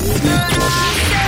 Yeah.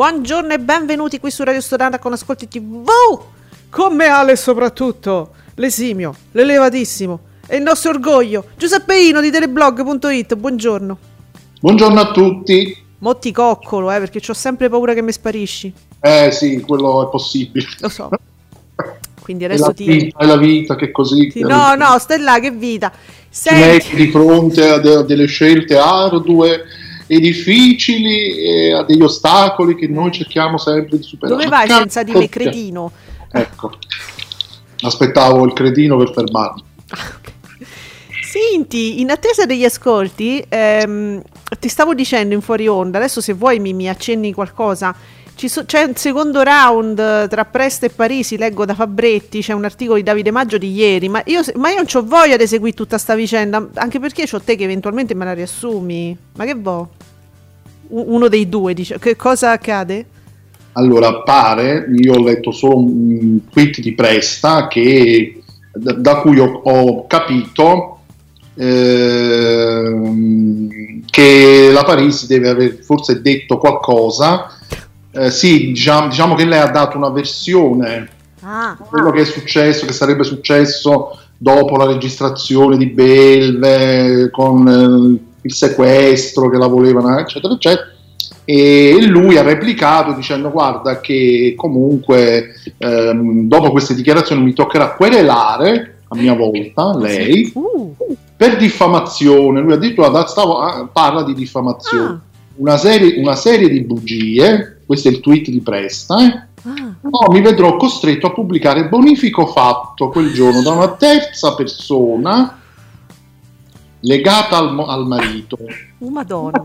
Buongiorno e benvenuti qui su Radio Stonata con Ascolti TV. Con me Ale soprattutto, l'esimio, l'elevatissimo e il nostro orgoglio, Giuseppe Ino di teleblog.it. Buongiorno. Buongiorno a tutti. Motti coccolo, eh, perché ho sempre paura che mi sparisci. Eh sì, quello è possibile. Lo so. Quindi adesso è ti... Vita, è la vita che così... Ti... No, no, stai là, che vita. Senti... Metti di fronte a de- delle scelte ardue e difficili e a degli ostacoli che noi cerchiamo sempre di superare. Dove vai senza di me, cretino? Ecco, aspettavo il cretino per fermarmi. Senti, in attesa degli ascolti, ehm, ti stavo dicendo in fuori onda, adesso se vuoi mi, mi accenni qualcosa, so, c'è un secondo round tra Presta e Parisi, leggo da Fabretti, c'è un articolo di Davide Maggio di ieri, ma io, ma io non ho voglia di seguire tutta sta vicenda, anche perché c'ho te che eventualmente me la riassumi. Ma che vo'? Uno dei due dice, che cosa accade? Allora, pare, io ho letto solo un tweet di Presta che, da, da cui ho, ho capito eh, che la Parisi deve aver forse detto qualcosa eh, sì, diciamo, diciamo, che lei ha dato una versione ah, di quello ah. che è successo, che sarebbe successo dopo la registrazione di Belve con eh, il sequestro che la volevano, eccetera, eccetera. E lui ha replicato dicendo: Guarda, che comunque ehm, dopo queste dichiarazioni mi toccherà querelare a mia volta lei uh. per diffamazione. Lui addirittura stavo, ah, parla di diffamazione. Ah. Una, serie, una serie di bugie questo è il tweet di Presta, eh? Ah. No, mi vedrò costretto a pubblicare bonifico fatto quel giorno da una terza persona legata al, al marito. Oh, Madonna.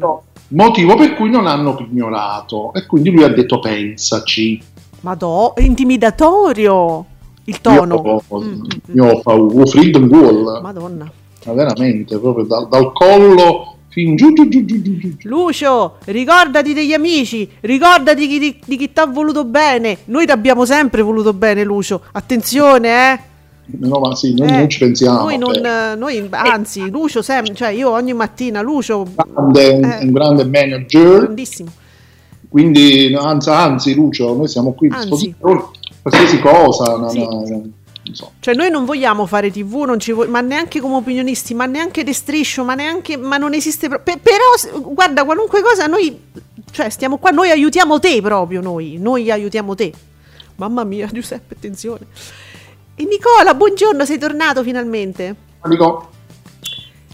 Motivo per cui non hanno ignorato. E quindi lui ha detto pensaci. Madonna, intimidatorio il tono. Io, mm. io ho paura, freedom wall. Madonna. Ma veramente, proprio dal, dal collo fin giù, giù, giù, giù, giù. Lucio, ricordati degli amici, ricordati di, di, di chi ti ha voluto bene. Noi ti abbiamo sempre voluto bene, Lucio. Attenzione, eh. No, ma sì, noi eh, non ci pensiamo. Noi, non, noi anzi, Lucio, sempre, cioè io ogni mattina, Lucio... Grande, eh, un grande manager. Grandissimo. Quindi, anzi, anzi, Lucio, noi siamo qui a disposizione qualsiasi cosa. Sì. Una, una, So. Cioè, noi non vogliamo fare TV, non ci vo- ma neanche come opinionisti, ma neanche de striscio, ma neanche. Ma non esiste. Pro- Pe- però, guarda, qualunque cosa noi. Cioè, stiamo qua, noi aiutiamo te proprio. Noi, noi aiutiamo te. Mamma mia, Giuseppe, attenzione. E Nicola, buongiorno, sei tornato finalmente. Nico.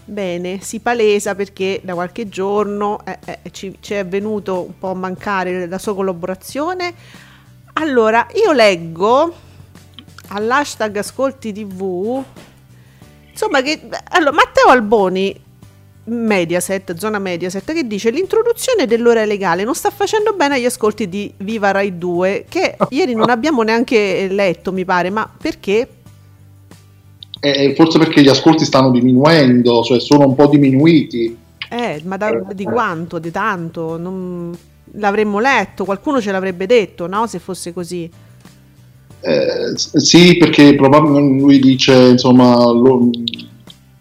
Bene, si palesa perché da qualche giorno eh, eh, ci, ci è venuto un po' a mancare la sua collaborazione. Allora, io leggo all'hashtag Ascolti TV. Insomma, che allora, Matteo Alboni, Mediaset, zona Mediaset, che dice l'introduzione dell'ora legale non sta facendo bene agli ascolti di Viva Rai 2, che ieri non abbiamo neanche letto, mi pare, ma perché? Eh, forse perché gli ascolti stanno diminuendo, cioè sono un po' diminuiti. Eh, ma da, di quanto? Di tanto? Non... L'avremmo letto, qualcuno ce l'avrebbe detto, no? Se fosse così. Eh, sì, perché probabilmente lui dice, insomma, lo,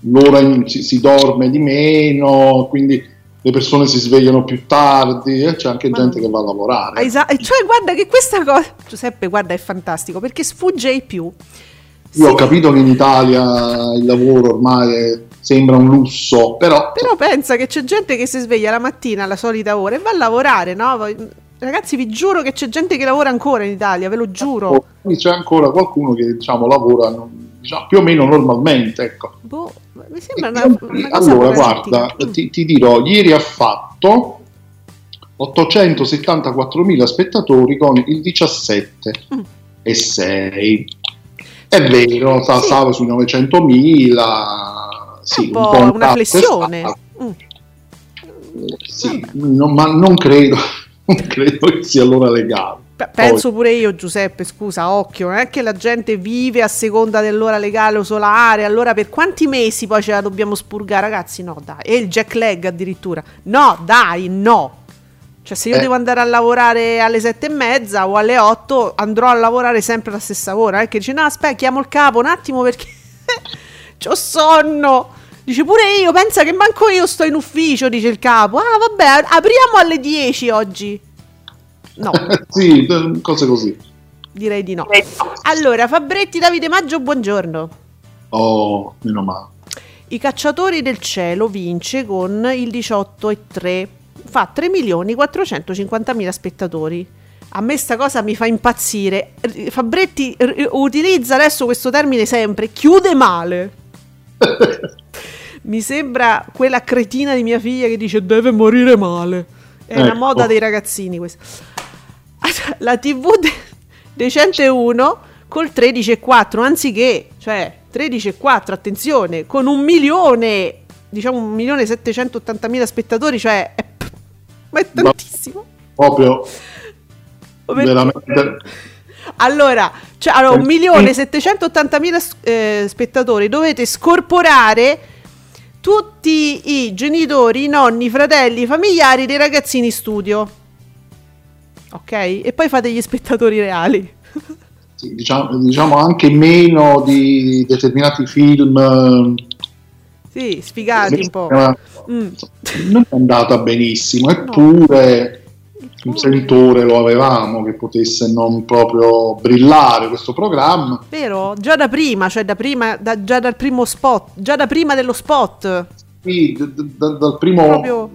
l'ora in, si, si, dorme di meno, quindi le persone si svegliano più tardi, eh? c'è anche Ma gente che va a lavorare. Esatto, cioè guarda che questa cosa, Giuseppe, guarda, è fantastico perché sfugge ai più. Io sì. ho capito che in Italia il lavoro ormai è, sembra un lusso, però... Però pensa che c'è gente che si sveglia la mattina alla solita ora e va a lavorare, no? Ragazzi, vi giuro che c'è gente che lavora ancora in Italia, ve lo giuro. C'è ancora qualcuno che diciamo lavora diciamo, più o meno normalmente, ecco. Boh, mi sembra una, una Allora, guarda, ti, ti, dirò, ieri ha fatto 874.000 spettatori con il 17 mm. e 6. È vero, sì. stava sui 900.000. Sì, un po', un una flessione. Mm. Sì, no, ma non credo, non credo che sia l'ora legale. Penso Poi. pure io, Giuseppe, scusa, occhio, non è che la gente vive a seconda dell'ora legale o solare, allora per quanti mesi poi ce la dobbiamo spurgare, ragazzi? No, dai, e il jack leg addirittura. No, dai, no. Cioè, se io eh. devo andare a lavorare alle sette e mezza o alle otto, andrò a lavorare sempre alla stessa ora. Eh? Che dice, no, aspetta, chiamo il capo un attimo perché ho sonno. Dice pure io, pensa che manco io sto in ufficio, dice il capo. Ah, vabbè, apriamo alle 10 oggi. No. sì, cose così. Direi di no. Allora, Fabretti Davide Maggio, buongiorno. Oh, meno male. I cacciatori del cielo vince con il 18,3. Fa 3 milioni 450 mila spettatori. A me sta cosa mi fa impazzire. Fabretti utilizza adesso questo termine sempre, chiude male. Mi sembra quella cretina di mia figlia che dice deve morire male. È ecco. una moda dei ragazzini questa. la TV de- decente 1 col 13,4 anziché, cioè 13,4, attenzione, con un milione, diciamo un milione e 780 mila spettatori, cioè è, ma è tantissimo. proprio veramente. Allora, cioè, allora un milione e 780 mila eh, spettatori, dovete scorporare tutti i genitori, i nonni, i fratelli, i familiari dei ragazzini in studio ok? E poi fate gli spettatori reali. Sì, diciamo, diciamo, anche meno di determinati film. Sì, sfigati un po'. Mm. Non è andata benissimo, eppure no. Un sentore lo avevamo che potesse non proprio brillare questo programma. Vero? Già da prima, cioè da prima, da, già dal primo spot, già da prima dello spot. Sì, d- d- dal primo... Proprio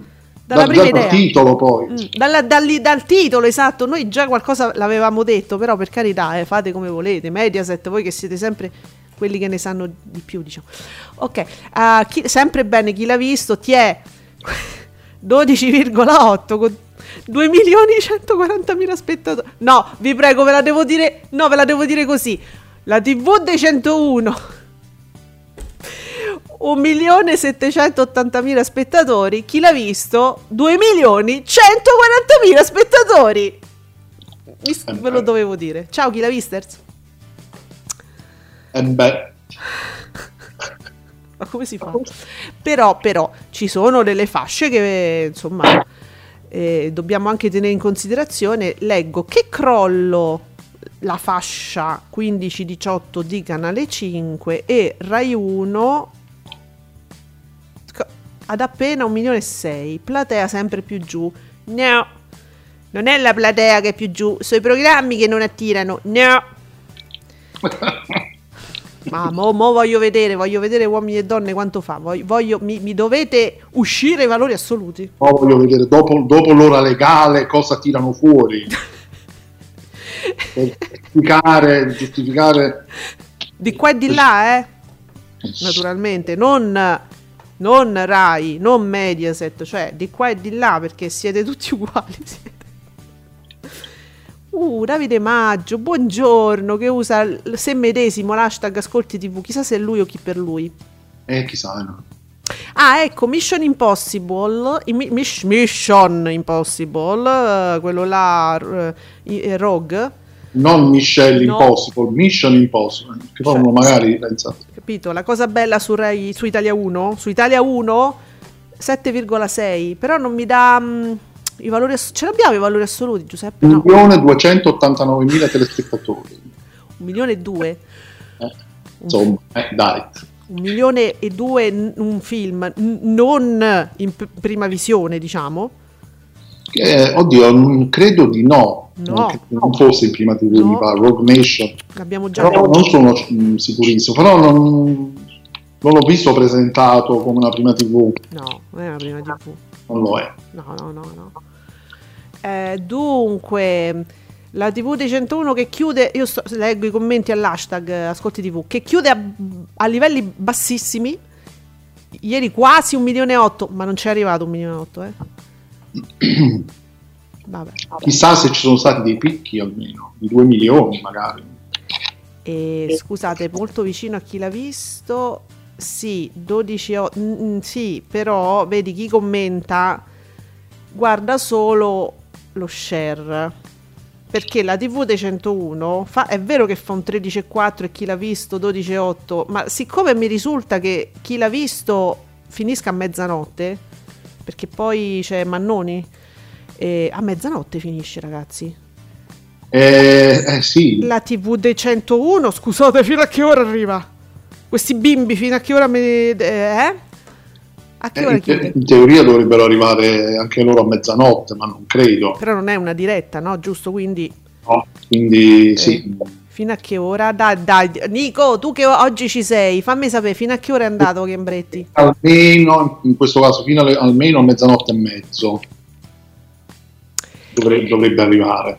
dalla da, prima idea. Dal titolo poi. Mm, dalla, dal, dal, titolo, esatto. Noi già qualcosa l'avevamo detto, però per carità, eh, fate come volete. Mediaset, voi che siete sempre quelli che ne sanno di più, diciamo. Ok, uh, chi, sempre bene chi l'ha visto, ti è 12,8 con 2 milioni e 140 mila spettatori. No, vi prego, ve la devo dire, no, ve la devo dire così. La TV dei 101 1.780.000 spettatori. Chi l'ha visto? 2.140.000 spettatori. Mi, ve lo dovevo dire. Ciao, chi l'ha visters? Eh beh. Ma come si fa? Però, però, ci sono delle fasce che, insomma, eh, dobbiamo anche tenere in considerazione. Leggo che crollo la fascia 15-18 di Canale 5 e Rai 1 ad appena un milione e sei, platea sempre più giù. No, non è la platea che è più giù, sono i programmi che non attirano. No. Ma mo, mo, voglio vedere, voglio vedere uomini e donne quanto fa. Voglio, voglio mi, mi, dovete uscire i valori assoluti. Mo voglio vedere dopo, dopo l'ora legale cosa tirano fuori. per giustificare, giustificare. Di qua e di là, eh. Naturalmente, non non Rai, non Mediaset, cioè di qua e di là perché siete tutti uguali. Uh, Davide Maggio, buongiorno, che usa se medesimo l'hashtag Ascolti TV, chissà se è lui o chi per lui. Eh, chissà, no. Ah, ecco, Mission Impossible, Mission Impossible, quello là, uh, Rogue, non Michelle no. Impossible, Mission Impossible, che poi uno magari pensa. Capito, la cosa bella su, Rai, su Italia 1, su Italia 1 7,6, però non mi dà mh, mm, i valori assoluti, ce l'abbiamo i valori assoluti Giuseppe? 1 milione 289 mila telespettatori. 1 milione e 2? Eh, insomma, eh, dai. Un milione e due un film, non in prima visione, diciamo? Eh, oddio, credo di no. No, non fosse in prima TV, no. Rogue Nation. L'abbiamo già però non sono mh, sicurissimo, però non, non, l'ho visto presentato come una prima TV. No, non è una prima TV. Non lo è. No, no, no, no. Eh, dunque, la TV dei 101 che chiude, io sto, leggo i commenti all'hashtag eh, Ascolti TV, che chiude a, a livelli bassissimi. Ieri quasi un milione e otto, ma non c'è arrivato un milione e otto, eh. Vabbè. Chissà se ci sono stati dei picchi almeno, di 2 milioni magari. E, scusate, molto vicino a chi l'ha visto, sì, 12 o... Mm, sì, però vedi chi commenta guarda solo lo share. Perché la TV dei 101 fa, è vero che fa un 13,4 e chi l'ha visto 12,8, ma siccome mi risulta che chi l'ha visto finisca a mezzanotte, perché poi c'è Mannoni, e a mezzanotte finisce, ragazzi. Eh, eh, sì. La TV dei 101, scusate, fino a che ora arriva? Questi bimbi fino a che ora mi... Eh? A che eh, ora in, in, teoria dovrebbero arrivare anche loro a mezzanotte, ma non credo. Però non è una diretta, no? Giusto, quindi... No, quindi eh, sì. Fino a che ora? Dai, dai, Nico, tu che oggi ci sei, fammi sapere fino a che ora è andato Chiambretti? Almeno, in questo caso, fino alle, almeno a mezzanotte e mezzo dovrebbe, dovrebbe arrivare.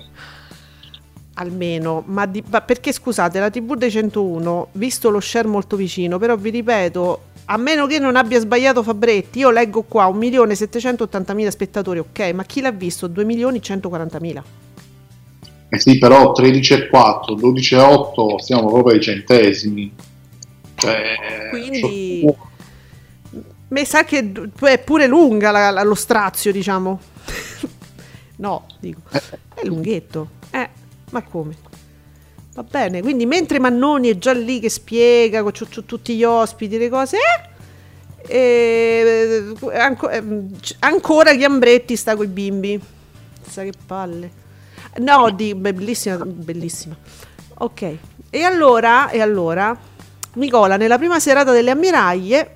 Almeno, ma, di, ma perché scusate, la TV dei 101, visto lo share molto vicino, però vi ripeto, a meno che non abbia sbagliato Fabretti, io leggo qua 1.780.000 spettatori, ok, ma chi l'ha visto? 2.140.000. Eh sì, però 13,4, 12,8 siamo proprio ai centesimi. Cioè, Quindi mi sa che è pure lunga la, la, lo strazio, diciamo. No, dico, è lunghetto. Eh, ma come? Va bene, quindi mentre Mannoni è già lì che spiega con tutti gli ospiti le cose, eh, eh, anco, eh, ancora Chiambretti sta con i bimbi. Sa che palle. No, di, bellissima, bellissima. Ok, e allora, e allora, Nicola, nella prima serata delle ammiraglie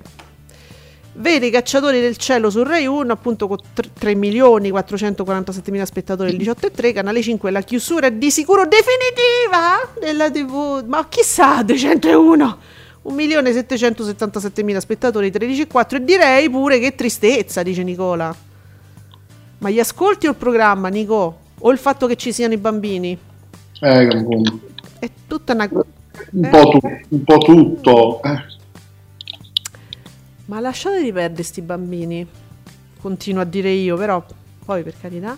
vede i cacciatori del cielo su Rai 1 appunto con 3 milioni 447 mila spettatori il 18 e 3 canale 5 la chiusura è di sicuro definitiva della tv ma chissà 201 1 milione 777 mila spettatori 13 e 4 e direi pure che tristezza dice Nicola. Ma gli ascolti o il programma Nico? O il fatto che ci siano i bambini? Eh, è tutta una un, eh? po, tu, un po' tutto. Eh ma lasciate di perdere sti bambini, continuo a dire io, però poi per carità.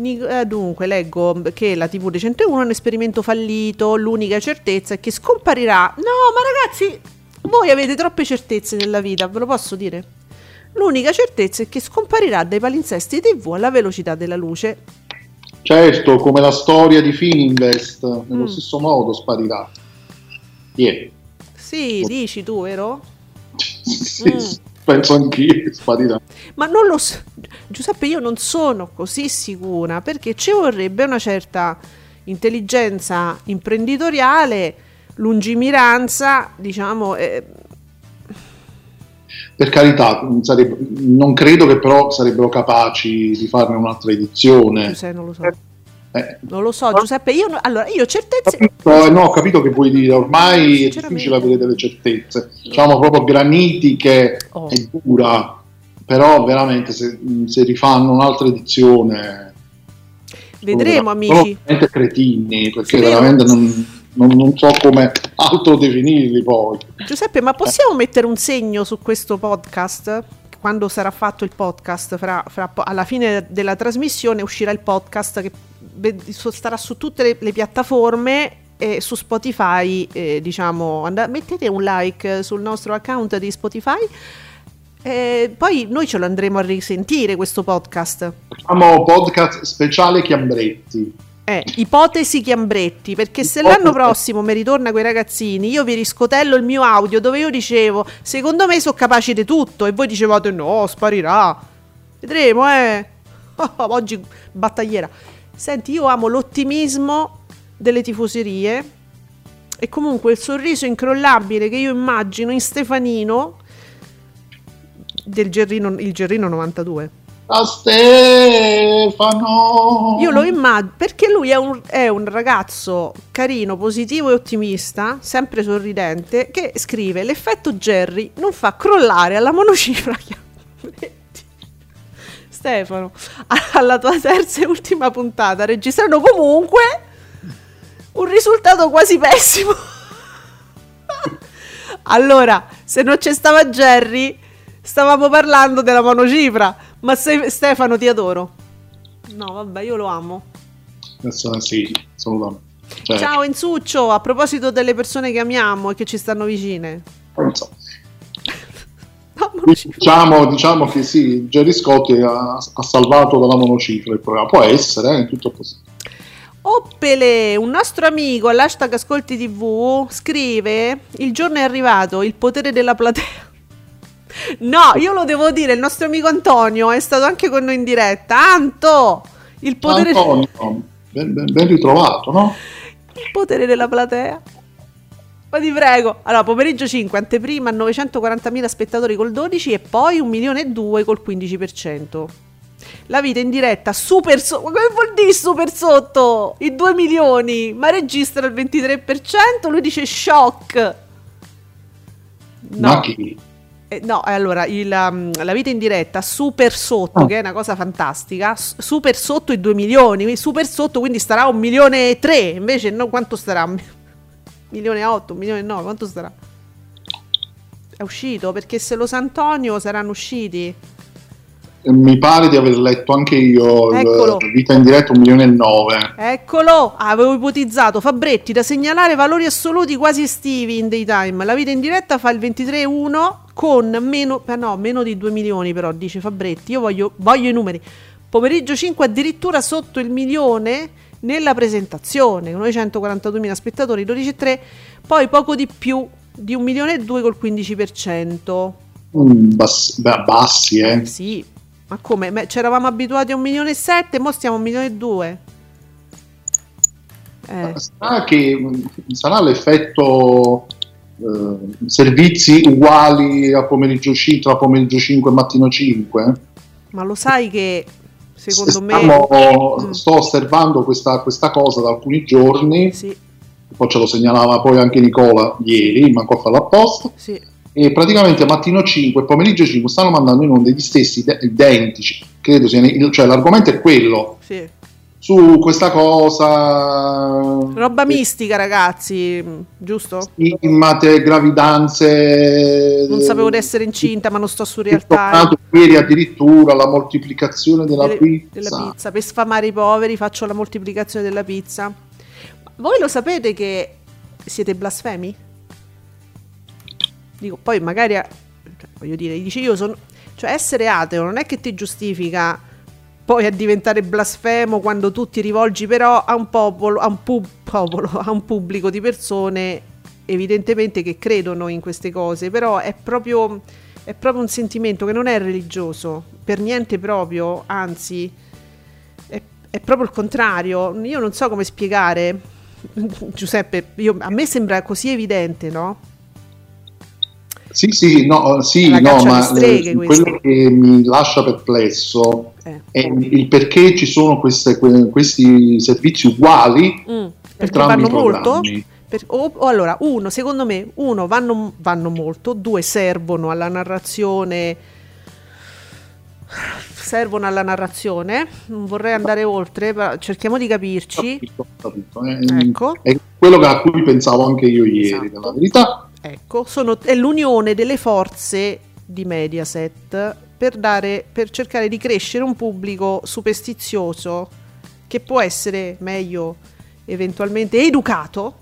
Eh, dunque, leggo che la TV dei 101 è un esperimento fallito. L'unica certezza è che scomparirà. No, ma ragazzi, voi avete troppe certezze nella vita, ve lo posso dire? L'unica certezza è che scomparirà dai palinsesti TV alla velocità della luce. Certo, come la storia di Fininvest, nello mm. stesso modo sparirà. Yeah. Sì, dici tu, vero? Sì, mm. penso anch'io sparirà. Ma non lo so, Giuseppe, io non sono così sicura perché ci vorrebbe una certa intelligenza imprenditoriale, lungimiranza, diciamo. Eh. Per carità, sarebbe, non credo che però sarebbero capaci di farne un'altra edizione. Sai, non lo so. Eh. Non lo so, Giuseppe. Io, allora, io certezze. Capito, no, ho capito che vuoi dire. Ormai è difficile avere delle certezze. Diciamo proprio granitiche oh. e dura. Però veramente se, se rifanno un'altra edizione. Vedremo, amici. Veramente cretini, perché Vedremo. veramente non, non, non, so come altro definirli poi. Giuseppe, ma possiamo eh. mettere un segno su questo podcast? Quando sarà fatto il podcast, fra, fra, alla fine della trasmissione uscirà il podcast che starà su tutte le, le piattaforme e su Spotify, eh, diciamo, and- mettete un like sul nostro account di Spotify. E poi noi ce lo andremo a risentire questo podcast. Facciamo podcast speciale Chiambretti. Eh, ipotesi Chiambretti, perché se l'anno prossimo mi ritorna quei ragazzini, io vi riscotello il mio audio dove io dicevo, secondo me sono capaci di tutto, e voi dicevate no, sparirà. Vedremo, eh. oggi battagliera. Senti, io amo l'ottimismo delle tifoserie e comunque il sorriso incrollabile che io immagino in Stefanino del Gerrino, il Gerrino 92. A Stefano! Io lo immagino perché lui è un, è un, ragazzo carino, positivo e ottimista, sempre sorridente, che scrive: L'effetto Jerry non fa crollare alla monocifra. Stefano, alla tua terza e ultima puntata, registrano comunque un risultato quasi pessimo. allora, se non c'è stava Jerry, stavamo parlando della monocifra. Ma se, Stefano, ti adoro. No, vabbè, io lo amo. Adesso, sì, assolutamente. Cioè. Ciao Enzuccio, a proposito delle persone che amiamo e che ci stanno vicine. Non so. diciamo, diciamo, che sì, Jerry Scotti ha, ha salvato dalla monocifra il programma. Può essere, eh, tutto così. Oppele, un nostro amico all'hashtag Ascolti TV scrive: Il giorno è arrivato, il potere della platea. No, io lo devo dire, il nostro amico Antonio è stato anche con noi in diretta. Anto, il potere... Antonio, ben, ben, ritrovato, no? Il potere della platea. Ma ti prego. Allora, pomeriggio 5, anteprima 940.000 spettatori col 12 e poi 1 milione e 2 col 15%. La vita in diretta super sotto. Come vuol dire super sotto? I 2 milioni. Ma registra il 23%. Lui dice shock. No. Ma chi? Eh, no, allora il, um, la vita in diretta super sotto, oh. che è una cosa fantastica, super sotto i 2 milioni, super sotto quindi starà un milione e 3, invece no, quanto starà? Un milione e 8, un milione e 9, quanto starà? È uscito perché se lo Sant'Antonio saranno usciti. Mi pare di aver letto anche io Eccolo. vita in diretta un milione e 9. Eccolo, avevo ipotizzato Fabretti da segnalare valori assoluti quasi estivi in daytime. La vita in diretta fa il 23,1 con meno, eh no, meno di 2 milioni però, dice Fabretti, io voglio, voglio i numeri. Pomeriggio 5 addirittura sotto il milione nella presentazione, 942.000 spettatori, 12,3, poi poco di più di 1 milione e 2 col 15%. Mm, beh, bassi, eh. Sì, ma come? Beh, c'eravamo abituati a 1 milione e 7, ora stiamo a 1 milione e 2. Eh. Sarà che sarà l'effetto eh, servizi uguali a pomeriggio 5, a pomeriggio 5 e mattino 5? Ma lo sai che secondo Stiamo, me... Mm. Sto osservando questa, questa, cosa da alcuni giorni, sì. poi ce lo segnalava poi anche Nicola ieri, manco a farlo apposta. Sì. E praticamente mattino 5 e pomeriggio 5 stanno mandando in onda gli stessi identici, credo sia, cioè l'argomento è quello. Sì su questa cosa. Roba mistica, ragazzi, giusto? Stimmate, gravidanze. Non sapevo di essere incinta, ma non sto su realtà. Ieri addirittura la moltiplicazione della delle, pizza. Della pizza. Per sfamare i poveri faccio la moltiplicazione della pizza. Voi lo sapete che siete blasfemi? Dico, poi magari, cioè, voglio dire, dici io sono... Cioè essere ateo non è che ti giustifica poi a diventare blasfemo quando tu ti rivolgi però a un popolo, a un, pu- popolo, a un pubblico di persone evidentemente che credono in queste cose, però è proprio, è proprio un sentimento che non è religioso, per niente proprio, anzi è, è proprio il contrario. Io non so come spiegare, Giuseppe, io, a me sembra così evidente, no? Sì, sì, no, sì, no ma streghe, quello che mi lascia perplesso eh. è il perché ci sono queste, questi servizi uguali mm, perché vanno molto per, o, o, allora uno secondo me uno vanno, vanno molto due servono alla narrazione servono alla narrazione non vorrei andare oltre però cerchiamo di capirci capito, capito. È, ecco. è quello a cui pensavo anche io ieri esatto. la verità ecco sono, è l'unione delle forze di Mediaset per, dare, per cercare di crescere un pubblico superstizioso che può essere meglio eventualmente educato,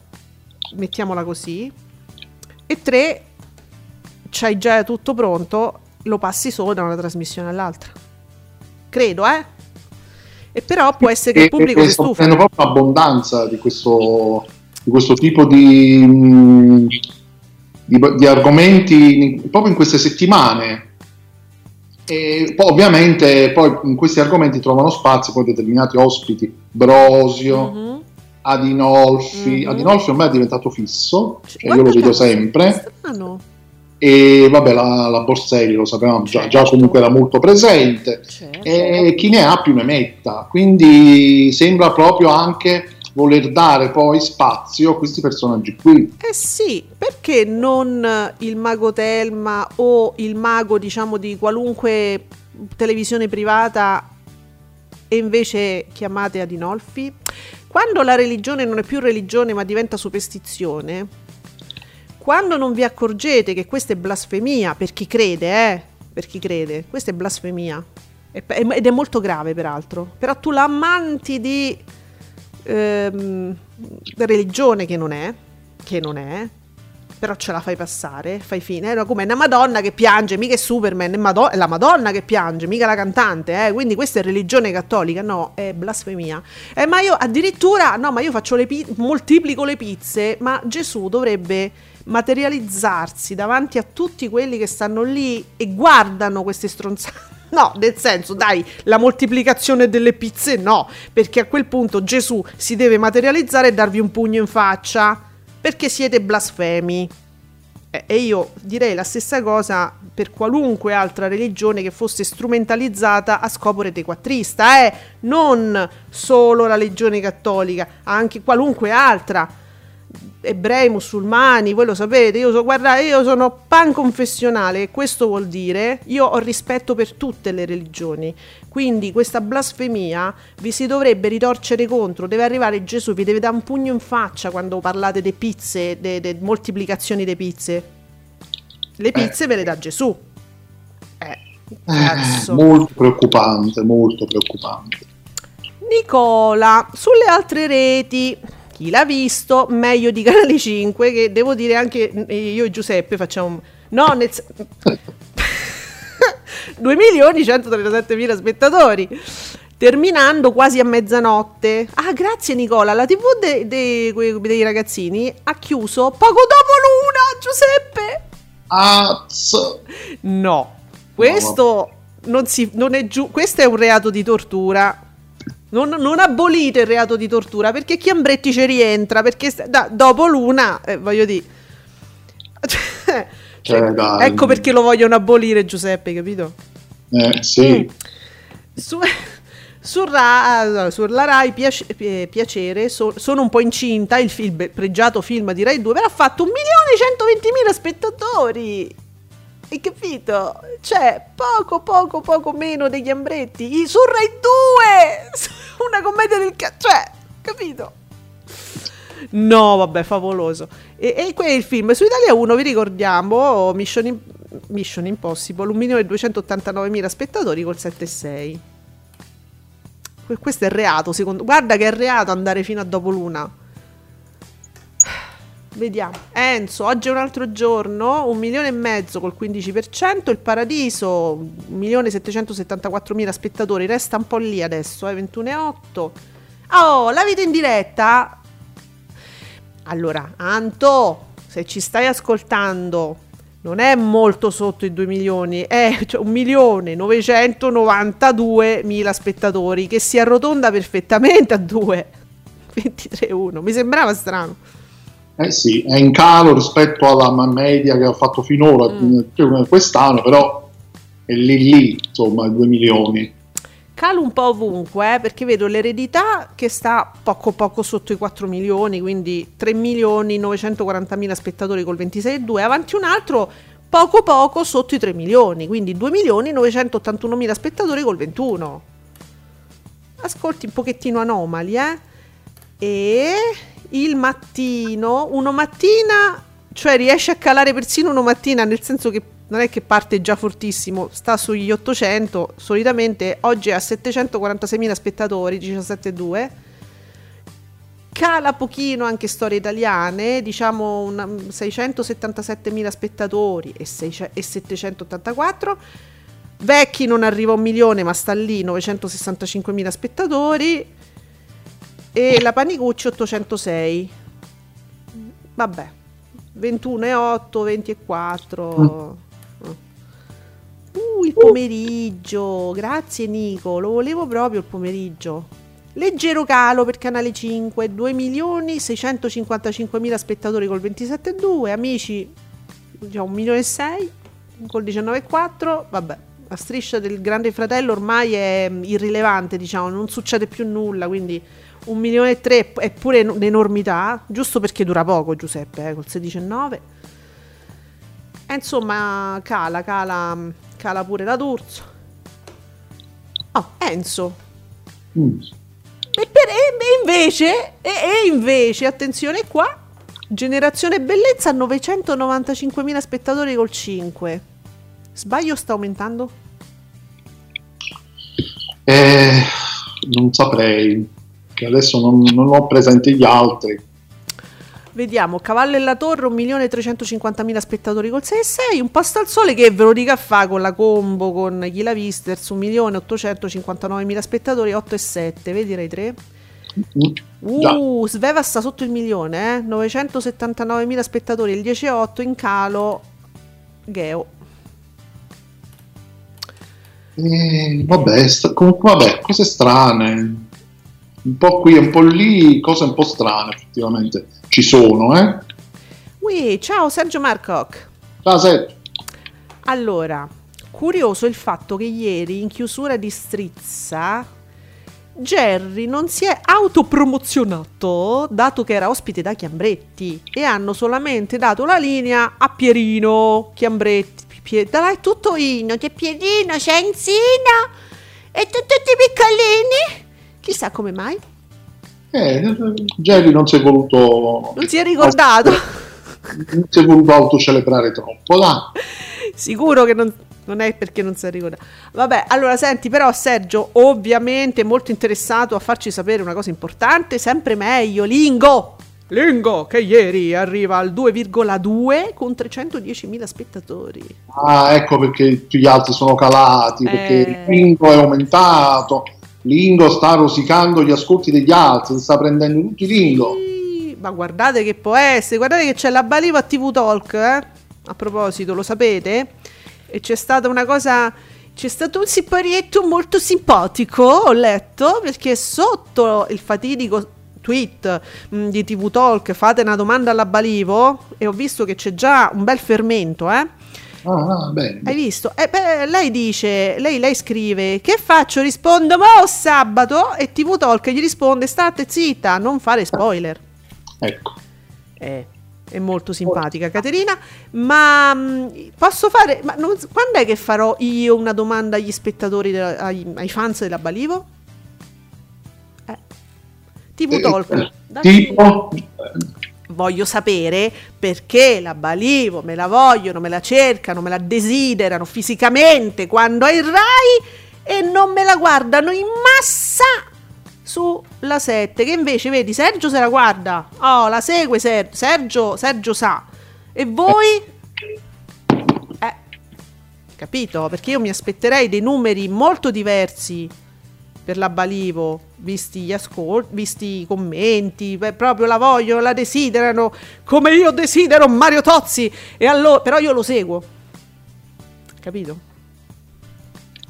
mettiamola così, e tre, c'hai già tutto pronto, lo passi solo da una trasmissione all'altra. Credo, eh? E però può essere che il pubblico e, si stufa. Hanno proprio abbondanza di questo, di questo tipo di, di, di argomenti proprio in queste settimane e poi, ovviamente poi in questi argomenti trovano spazio poi determinati ospiti, Brosio, mm-hmm. Adinolfi. Mm-hmm. Adinolfi ormai è diventato fisso, cioè io lo vedo sempre. Strano. E vabbè, la, la Borselli lo sapevamo certo. già, già, comunque era molto presente. Certo. E chi ne ha più ne metta. Quindi sembra proprio anche voler dare poi spazio a questi personaggi qui. Eh sì, perché non il mago Telma o il mago diciamo di qualunque televisione privata e invece chiamate Adinolfi? Quando la religione non è più religione ma diventa superstizione, quando non vi accorgete che questa è blasfemia per chi crede, eh, per chi crede, questa è blasfemia ed è molto grave peraltro, però tu la ammanti di ehm, religione che non è, che non è, però ce la fai passare, fai fine. Era come una Madonna che piange, mica è Superman, è, Mado- è la Madonna che piange, mica la cantante, eh? quindi questa è religione cattolica, no, è blasfemia. Eh, ma io addirittura, no, ma io faccio le pi- moltiplico le pizze, ma Gesù dovrebbe materializzarsi davanti a tutti quelli che stanno lì e guardano queste stronzate. No, nel senso, dai, la moltiplicazione delle pizze no, perché a quel punto Gesù si deve materializzare e darvi un pugno in faccia, perché siete blasfemi. E io direi la stessa cosa per qualunque altra religione che fosse strumentalizzata a scopo retequattrista, eh? non solo la religione cattolica, anche qualunque altra ebrei, musulmani, voi lo sapete, io, so, guarda, io sono panconfessionale questo vuol dire io ho rispetto per tutte le religioni, quindi questa blasfemia vi si dovrebbe ritorcere contro, deve arrivare Gesù, vi deve dare un pugno in faccia quando parlate di pizze, di moltiplicazioni di pizze. Le pizze eh. ve le dà Gesù. Eh, eh, molto preoccupante, molto preoccupante. Nicola, sulle altre reti chi l'ha visto meglio di Canale 5 che devo dire anche io e Giuseppe facciamo no nel 2 milioni 137 mila spettatori terminando quasi a mezzanotte. Ah grazie Nicola. La tv de, de, de, dei ragazzini ha chiuso poco dopo l'una Giuseppe. Azz. no. Questo no, non, si, non è giù questo è un reato di tortura non, non, abolite il reato di tortura perché Chiambretti ci rientra. Perché da, dopo l'una, eh, voglio dire. Cioè, cioè, ecco perché lo vogliono abolire, Giuseppe, capito? Eh, sì. Mm. Su, su Ra, sulla Rai piace, piacere so, sono un po' incinta il film, pregiato film di Rai 2 però ha fatto 1 milione e 120 mila spettatori hai capito? Cioè, poco, poco, poco meno degli Ambretti. Su Rai 2! Una commedia del cazzo. Cioè, capito? No, vabbè, favoloso. E, e è il film. Su Italia 1 vi ricordiamo Mission, in, Mission Impossible, 1.289.000 spettatori col 7,6. Questo è reato, secondo... Guarda che è reato andare fino a dopo l'una. Vediamo. Enzo, oggi è un altro giorno, un milione e mezzo col 15%, il Paradiso, 1.774.000 spettatori, resta un po' lì adesso, eh, 21,8. Oh, la vita in diretta? Allora, Anto, se ci stai ascoltando, non è molto sotto i 2 milioni, è cioè, 1.992.000 spettatori, che si arrotonda perfettamente a 2. 23,1. Mi sembrava strano. Eh sì, è in calo rispetto alla media che ha fatto finora, mm. quest'anno, però è lì lì, insomma, 2 milioni. Calo un po' ovunque, eh, perché vedo l'eredità che sta poco poco sotto i 4 milioni, quindi 3 milioni 940 mila spettatori col 26,2, avanti un altro poco poco sotto i 3 milioni, quindi 2 milioni 981 mila spettatori col 21. Ascolti un pochettino anomali, eh? E il mattino, uno mattina, cioè riesce a calare persino uno mattina, nel senso che non è che parte già fortissimo, sta sugli 800, solitamente oggi ha 746.000 spettatori, 17,2. Cala pochino anche storie italiane, diciamo 677.000 spettatori e, 6, e 784. Vecchi non arriva a un milione, ma sta lì 965.000 spettatori e la Panicucci 806 vabbè 21,8 24 mm. uh il pomeriggio. Grazie Nico. Lo volevo proprio il pomeriggio. Leggero calo per Canale 5, 2 milioni 655 mila spettatori col 27,2, amici diciamo 1 milione e 6 col 19,4, vabbè, la striscia del Grande Fratello ormai è irrilevante, diciamo, non succede più nulla, quindi 1 milione e 3 è pure un'enormità, giusto perché dura poco Giuseppe, eh, col 16,9. E insomma, cala, cala, cala pure la D'Urso. Oh, Enzo. Mm. E, per, e, invece, e, e invece, attenzione qua, Generazione Bellezza 995.000 spettatori col 5. Sbaglio sta aumentando? Eh, non saprei, che adesso non, non ho presente gli altri. Vediamo, Cavallo e la Torre 1.350.000 spettatori col 6,6, un pasto al sole che ve lo dica fa con la combo con gli la Visters 1.859.000 spettatori 8,7, vedi Rai 3? Uh, Sveva sta sotto il milione, eh? 979.000 spettatori, il 10,8 in calo Geo. Eh, vabbè, sta, comunque, vabbè, cose strane. Un po' qui e un po' lì, cose un po' strane effettivamente ci sono, eh? Ui, ciao Sergio Marcoc. Ciao Sergio. Allora, curioso il fatto che ieri in chiusura di Strizza Jerry non si è autopromozionato dato che era ospite da Chiambretti e hanno solamente dato la linea a Pierino Chiambretti. Pie- dai, tutto Ino, c'è Pierino, c'è Enzino e tutti piccolini. Chissà come mai. Eh, Jerry non si è voluto... Non si è ricordato. Non si è voluto autocelebrare troppo, dai. Sicuro che non, non è perché non si è ricordato. Vabbè, allora senti, però Sergio, ovviamente molto interessato a farci sapere una cosa importante, sempre meglio, Lingo. Lingo, che ieri arriva al 2,2 con 310.000 spettatori. Ah, ecco perché tutti gli altri sono calati, perché eh... Lingo è aumentato. Lingo sta rosicando gli ascolti degli altri, sta prendendo tutti Lingo. Sì, ma guardate che può essere, guardate che c'è la Baliva TV Talk, eh? A proposito, lo sapete? e c'è stata una cosa c'è stato un siparietto molto simpatico, ho letto, perché sotto il fatidico tweet mm, di TV Talk fate una domanda alla Balivo e ho visto che c'è già un bel fermento, eh? Ah, bene. Hai visto? Eh, beh, lei dice, lei, lei scrive, che faccio? Rispondo, mo sabato e TV Talk gli risponde, state zitta, non fare spoiler. Ecco. Eh è molto simpatica Caterina, ma mm, posso fare, ma non, quando è che farò io una domanda agli spettatori, della, ai, ai, fans della Balivo? Eh. TV eh, Talk. Eh, tipo? Voglio sapere perché la Balivo me la vogliono, me la cercano, me la desiderano fisicamente quando è il Rai e non me la guardano in massa sulla 7 che invece vedi Sergio se la guarda. Oh la segue Ser- Sergio Sergio sa. E voi? Eh capito? Perché io mi aspetterei dei numeri molto diversi per la Balivo visti gli ascolti visti i commenti proprio la vogliono la desiderano come io desidero Mario Tozzi e allora però io lo seguo capito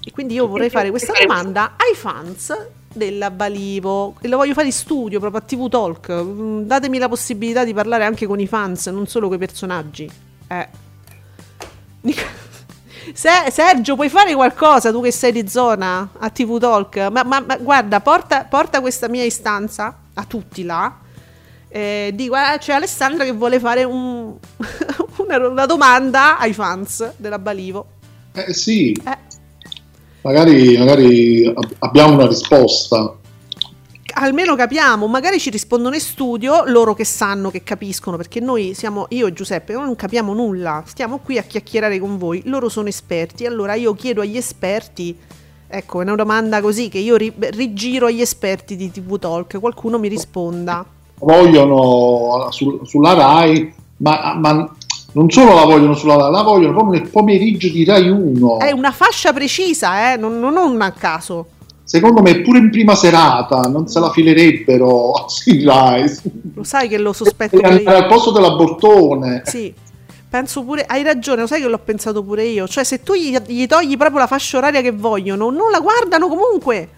e quindi io vorrei fare questa domanda ai fans della Balivo e lo voglio fare in studio proprio a TV Talk. Mm, datemi la possibilità di parlare anche con i fans, non solo con i personaggi. Eh. Se, Sergio, puoi fare qualcosa tu che sei di zona a TV Talk? Ma, ma, ma guarda, porta, porta, questa mia istanza a tutti là. Eh, dico, eh, c'è Alessandra che vuole fare un, una, una, domanda ai fans della Balivo. Eh sì. Eh magari, magari abbiamo una risposta almeno capiamo, magari ci rispondono in studio loro che sanno, che capiscono, perché noi siamo, io e Giuseppe, non capiamo nulla, stiamo qui a chiacchierare con voi, loro sono esperti, allora io chiedo agli esperti, ecco, è una domanda così che io ri, rigiro agli esperti di TV Talk, qualcuno mi risponda. Vogliono su, sulla RAI, ma, ma non solo la vogliono sulla la vogliono proprio nel pomeriggio di Rai 1. È una fascia precisa, eh? non, non un a caso. Secondo me pure in prima serata non se la filerebbero a Rai. Lo sai che lo sospetto pure io. Al posto dell'abortone. Sì. Penso pure, hai ragione, lo sai che l'ho pensato pure io. Cioè, se tu gli, gli togli proprio la fascia oraria che vogliono, non la guardano comunque.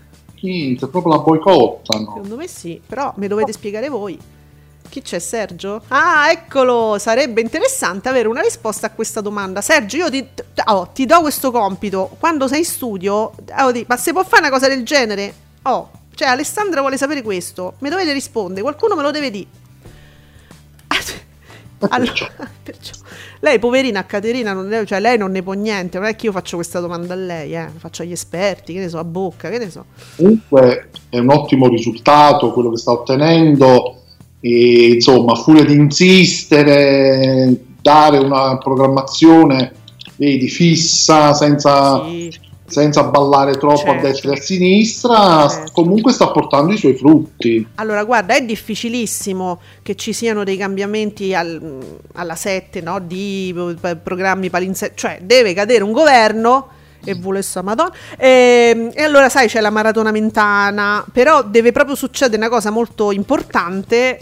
niente, proprio la boicottano. Secondo me sì, però me dovete spiegare voi. Chi c'è Sergio? Ah, eccolo! Sarebbe interessante avere una risposta a questa domanda. Sergio, io ti, oh, ti do questo compito. Quando sei in studio, oh, di, ma se può fare una cosa del genere? Oh, cioè Alessandra vuole sapere questo. Mi dovete rispondere, qualcuno me lo deve dire. Allora, perciò. Lei, poverina, Caterina, non, cioè, lei non ne può niente. Non è che io faccio questa domanda a lei, eh. faccio agli esperti, che ne so, a bocca, che ne so. Comunque è un ottimo risultato quello che sta ottenendo. E insomma, a furia di insistere, dare una programmazione vedi, fissa, senza sì senza ballare troppo certo. a destra e a sinistra, certo. comunque sta portando i suoi frutti. Allora, guarda, è difficilissimo che ci siano dei cambiamenti al, alla 7 no? di programmi palinsetti, cioè deve cadere un governo e volesse Madonna. E, ehm, e, allora, sai, c'è la maratona mentana, però deve proprio succedere una cosa molto importante,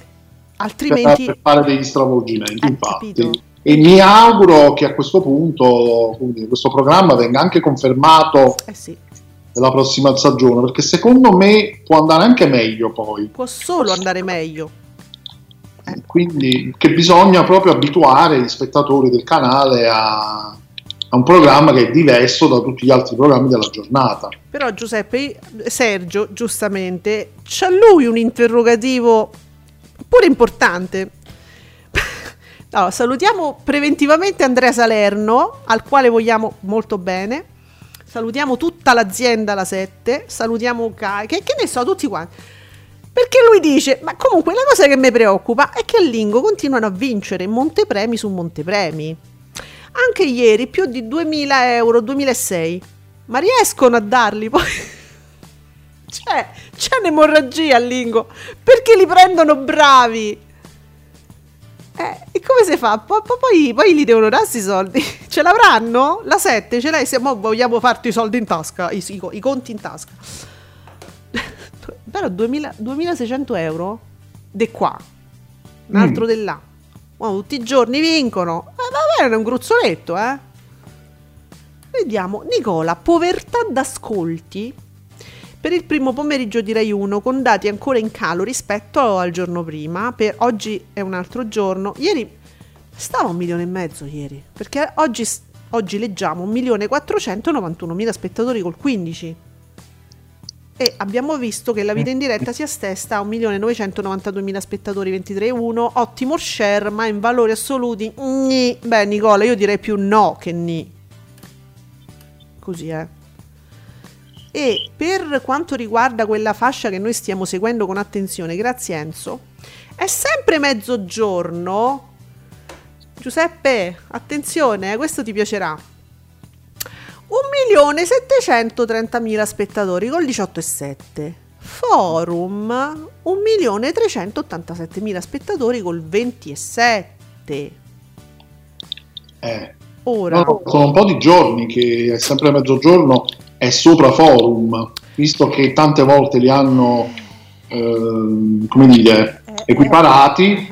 altrimenti... Per fare degli stravolgimenti, eh, infatti. Capito? e mi auguro che a questo punto questo programma venga anche confermato eh sì. nella prossima stagione perché secondo me può andare anche meglio poi può solo andare meglio eh. quindi che bisogna proprio abituare gli spettatori del canale a, a un programma che è diverso da tutti gli altri programmi della giornata però Giuseppe Sergio giustamente c'ha lui un interrogativo pure importante allora, salutiamo preventivamente Andrea Salerno, al quale vogliamo molto bene. Salutiamo tutta l'azienda la 7, salutiamo Kai, che, che ne so, tutti quanti. Perché lui dice, ma comunque la cosa che mi preoccupa è che a Lingo continuano a vincere montepremi su montepremi. Anche ieri più di 2000 euro, 2006. Ma riescono a darli poi? Cioè, c'è un'emorragia a Lingo. Perché li prendono bravi? Eh, e come si fa? Poi, poi, poi li devono darsi i soldi. Ce l'avranno? La 7 ce l'hai? Se mo vogliamo farti i soldi in tasca, i, i, i conti in tasca. Però 2000, 2600 euro? De qua. Un altro mm. di là. Oh, tutti i giorni vincono. Eh, va bene, è un gruzzoletto, eh. Vediamo. Nicola, povertà d'ascolti per il primo pomeriggio di Rai 1 con dati ancora in calo rispetto al giorno prima. Per oggi è un altro giorno. Ieri stava un milione e mezzo ieri, perché oggi, oggi leggiamo 1.491.000 spettatori col 15. E abbiamo visto che la vita in diretta si assesta a 1.992.000 spettatori 23.1, ottimo share, ma in valori assoluti, gni. beh Nicola, io direi più no che ni. Così eh. E per quanto riguarda quella fascia che noi stiamo seguendo con attenzione, grazie Enzo, è sempre mezzogiorno. Giuseppe, attenzione, eh, questo ti piacerà. 1.730.000 spettatori col 18,7. Forum 1.387.000 spettatori col 27. Eh. Ora. No, sono un po' di giorni che è sempre mezzogiorno è sopra forum, visto che tante volte li hanno, eh, come dire, eh, equiparati, eh,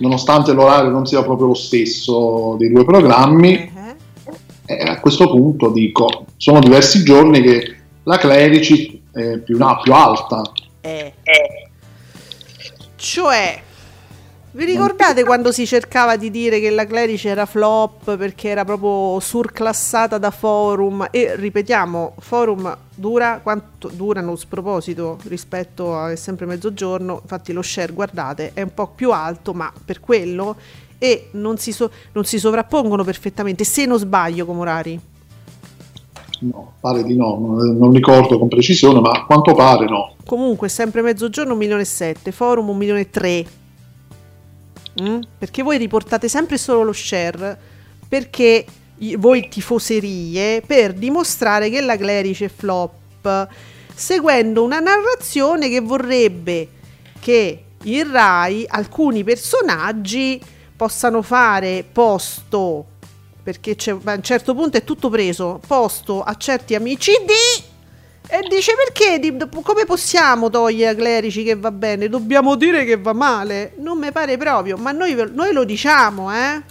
nonostante l'orario non sia proprio lo stesso dei due programmi. E a questo punto dico, sono diversi giorni che la Clerici è più, no, più alta. Eh. Cioè, vi ricordate quando si cercava di dire che la Clerici era flop perché era proprio surclassata da forum? E ripetiamo, forum dura quanto durano sproposito rispetto a sempre mezzogiorno. Infatti, lo share, guardate, è un po' più alto, ma per quello e non si, so- non si sovrappongono perfettamente. Se non sbaglio, come orari. No, pare di no, non ricordo con precisione, ma a quanto pare no. Comunque, sempre mezzogiorno 1 milione e 7, forum 1 3 Mm? Perché voi riportate sempre solo lo share perché voi tifoserie per dimostrare che la Clerice è flop, seguendo una narrazione che vorrebbe che in Rai alcuni personaggi possano fare posto perché a un certo punto è tutto preso posto a certi amici di e dice perché? Come possiamo togliere a Clerici che va bene? Dobbiamo dire che va male? Non mi pare proprio, ma noi, noi lo diciamo, eh?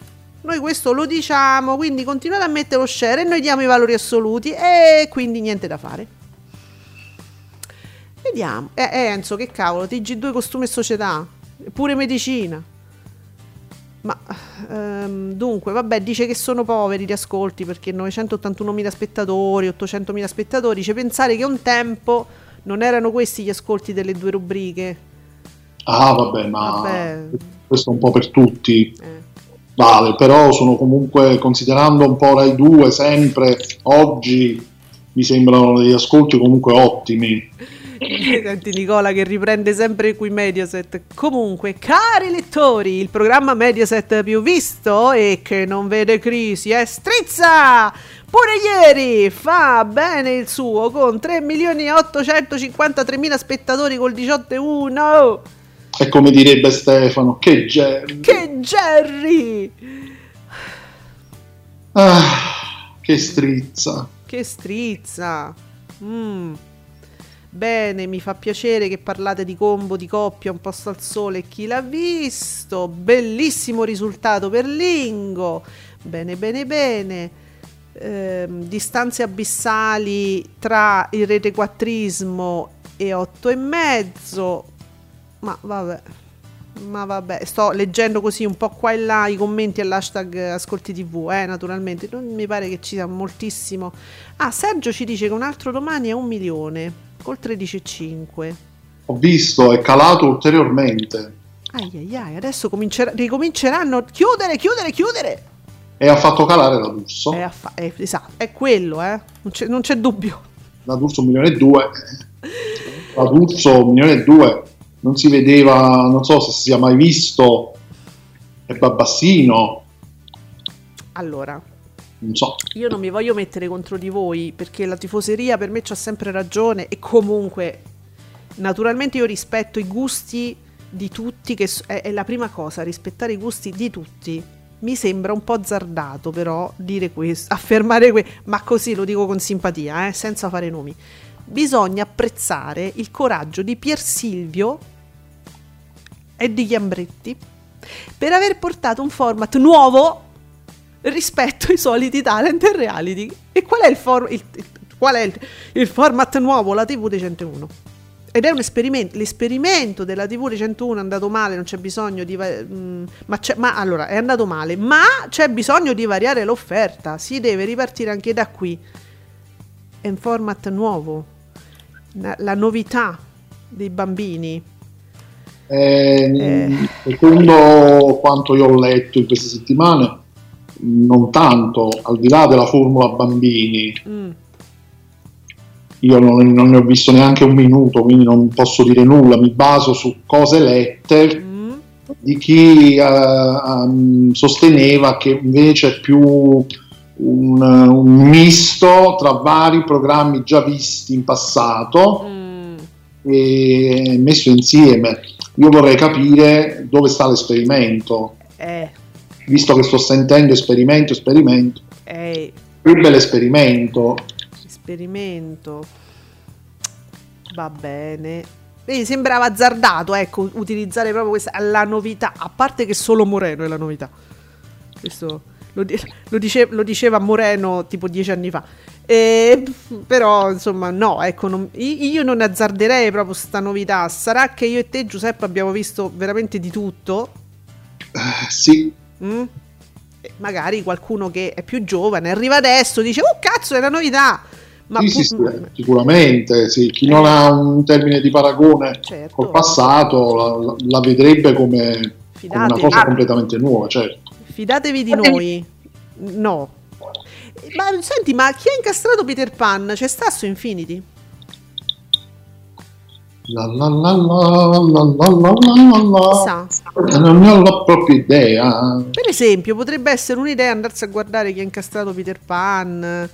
Noi questo lo diciamo, quindi continuate a mettere lo share e noi diamo i valori assoluti e quindi niente da fare. Vediamo. Eh, Enzo, che cavolo, TG2 costume e società, pure medicina. Ma ehm, dunque, vabbè, dice che sono poveri gli ascolti perché 981.000 spettatori, 800.000 spettatori. Dice pensare che un tempo non erano questi gli ascolti delle due rubriche. Ah, vabbè, ma vabbè. questo è un po' per tutti. Eh. Vale, però sono comunque, considerando un po' Rai 2 sempre, oggi mi sembrano degli ascolti comunque ottimi. Senti Nicola che riprende sempre qui Mediaset. Comunque, cari lettori, il programma Mediaset più visto e che non vede crisi è Strizza! Pure ieri fa bene il suo con 3 milioni e 853 mila spettatori col 18 e 1. Come direbbe Stefano, che Jerry! Che Jerry! Ah, che strizza! Che strizza! Mmm. Bene, mi fa piacere che parlate di combo di coppia un posto al sole. Chi l'ha visto? Bellissimo risultato per Lingo. Bene, bene, bene. Eh, distanze abissali tra il retequattrismo e 8 e mezzo. Ma vabbè. Ma vabbè, sto leggendo così un po' qua e là i commenti all'hashtag Ascolti TV, eh, naturalmente. Non mi pare che ci sia moltissimo. Ah, Sergio ci dice che un altro domani è un milione col 13,5. Ho visto, è calato ulteriormente. Ai ai ai, adesso comincer- ricominceranno. Chiudere, chiudere, chiudere. E ha fatto calare la D'Urso. È, affa- è, esatto, è quello, eh. non, c'è, non c'è dubbio. La D'Urso un milione e due. La D'Urso un milione e due. Non si vedeva, non so se si sia mai visto. È Babbassino. Allora, non so. Io non mi voglio mettere contro di voi perché la tifoseria per me c'ha sempre ragione e comunque naturalmente io rispetto i gusti di tutti, che è, è la prima cosa, rispettare i gusti di tutti. Mi sembra un po' azzardato però dire questo, affermare questo, ma così lo dico con simpatia, eh, senza fare nomi. Bisogna apprezzare il coraggio di Pier Silvio e di Chiambretti per aver portato un format nuovo rispetto ai soliti talent e reality. E qual è il, for- il, qual è il, format nuovo? La TV dei 101. Ed è un esperimento, l'esperimento della TV dei 101 è andato male, non c'è bisogno di... Mm, ma, ma, allora, è andato male, ma c'è bisogno di variare l'offerta, si deve ripartire anche da qui. È un format nuovo, la novità dei bambini. Eh, eh. Secondo quanto io ho letto in queste settimane, non tanto, al di là della formula bambini. Mm. Io non, non, ne ho visto neanche un minuto, quindi non posso dire nulla, mi baso su cose lette mm. di chi uh, sosteneva che invece è più un, un, misto tra vari programmi già visti in passato mm. e messo insieme. Io vorrei capire dove sta l'esperimento. Eh visto che sto sentendo esperimento, esperimento. Ehi. Più bell'esperimento. Esperimento. Va bene. Vedi, sembrava azzardato, ecco, utilizzare proprio questa la novità, a parte che solo Moreno è la novità. Questo lo, lo, dice, lo diceva Moreno tipo dieci anni fa. E, però, insomma, no, ecco, non, io non azzarderei proprio questa novità. Sarà che io e te, Giuseppe, abbiamo visto veramente di tutto? Uh, sì, Mm? Magari qualcuno che è più giovane arriva adesso dice oh cazzo è la novità ma sì, pu- sì, sicuramente sì. chi eh. non ha un termine di paragone certo. col passato la, la vedrebbe come, come, una cosa completamente nuova certo. fidatevi di noi no ma senti ma chi ha incastrato Peter Pan c'è sta su Infinity? La la la la la la la la la Non ne ho la propria idea. Per esempio, potrebbe essere un'idea andarsi a guardare chi ha incastrato Peter Pan.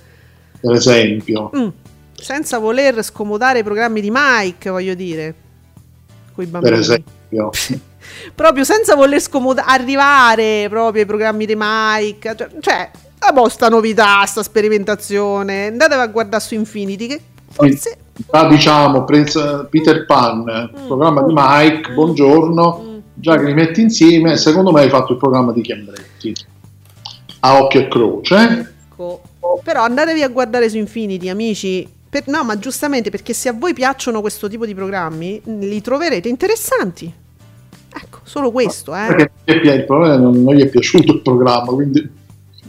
Per esempio. Mm. Senza voler scomodare i programmi di Mike, voglio dire. Coi bambini. Per esempio. proprio senza voler scomodare, arrivare proprio ai programmi di Mike. Cioè, cioè la vostra novità, sta sperimentazione. Andatevi a guardare su Infinity che forse già diciamo Peter Pan, mm. programma di Mike, mm. buongiorno, mm. già che li metti insieme, secondo me hai fatto il programma di Chiambretti a occhio e croce. Ecco. Però andatevi a guardare su Infinity, amici, per, no, ma giustamente perché se a voi piacciono questo tipo di programmi, li troverete interessanti. Ecco, solo questo, eh. Perché il problema non, non gli è piaciuto il programma, quindi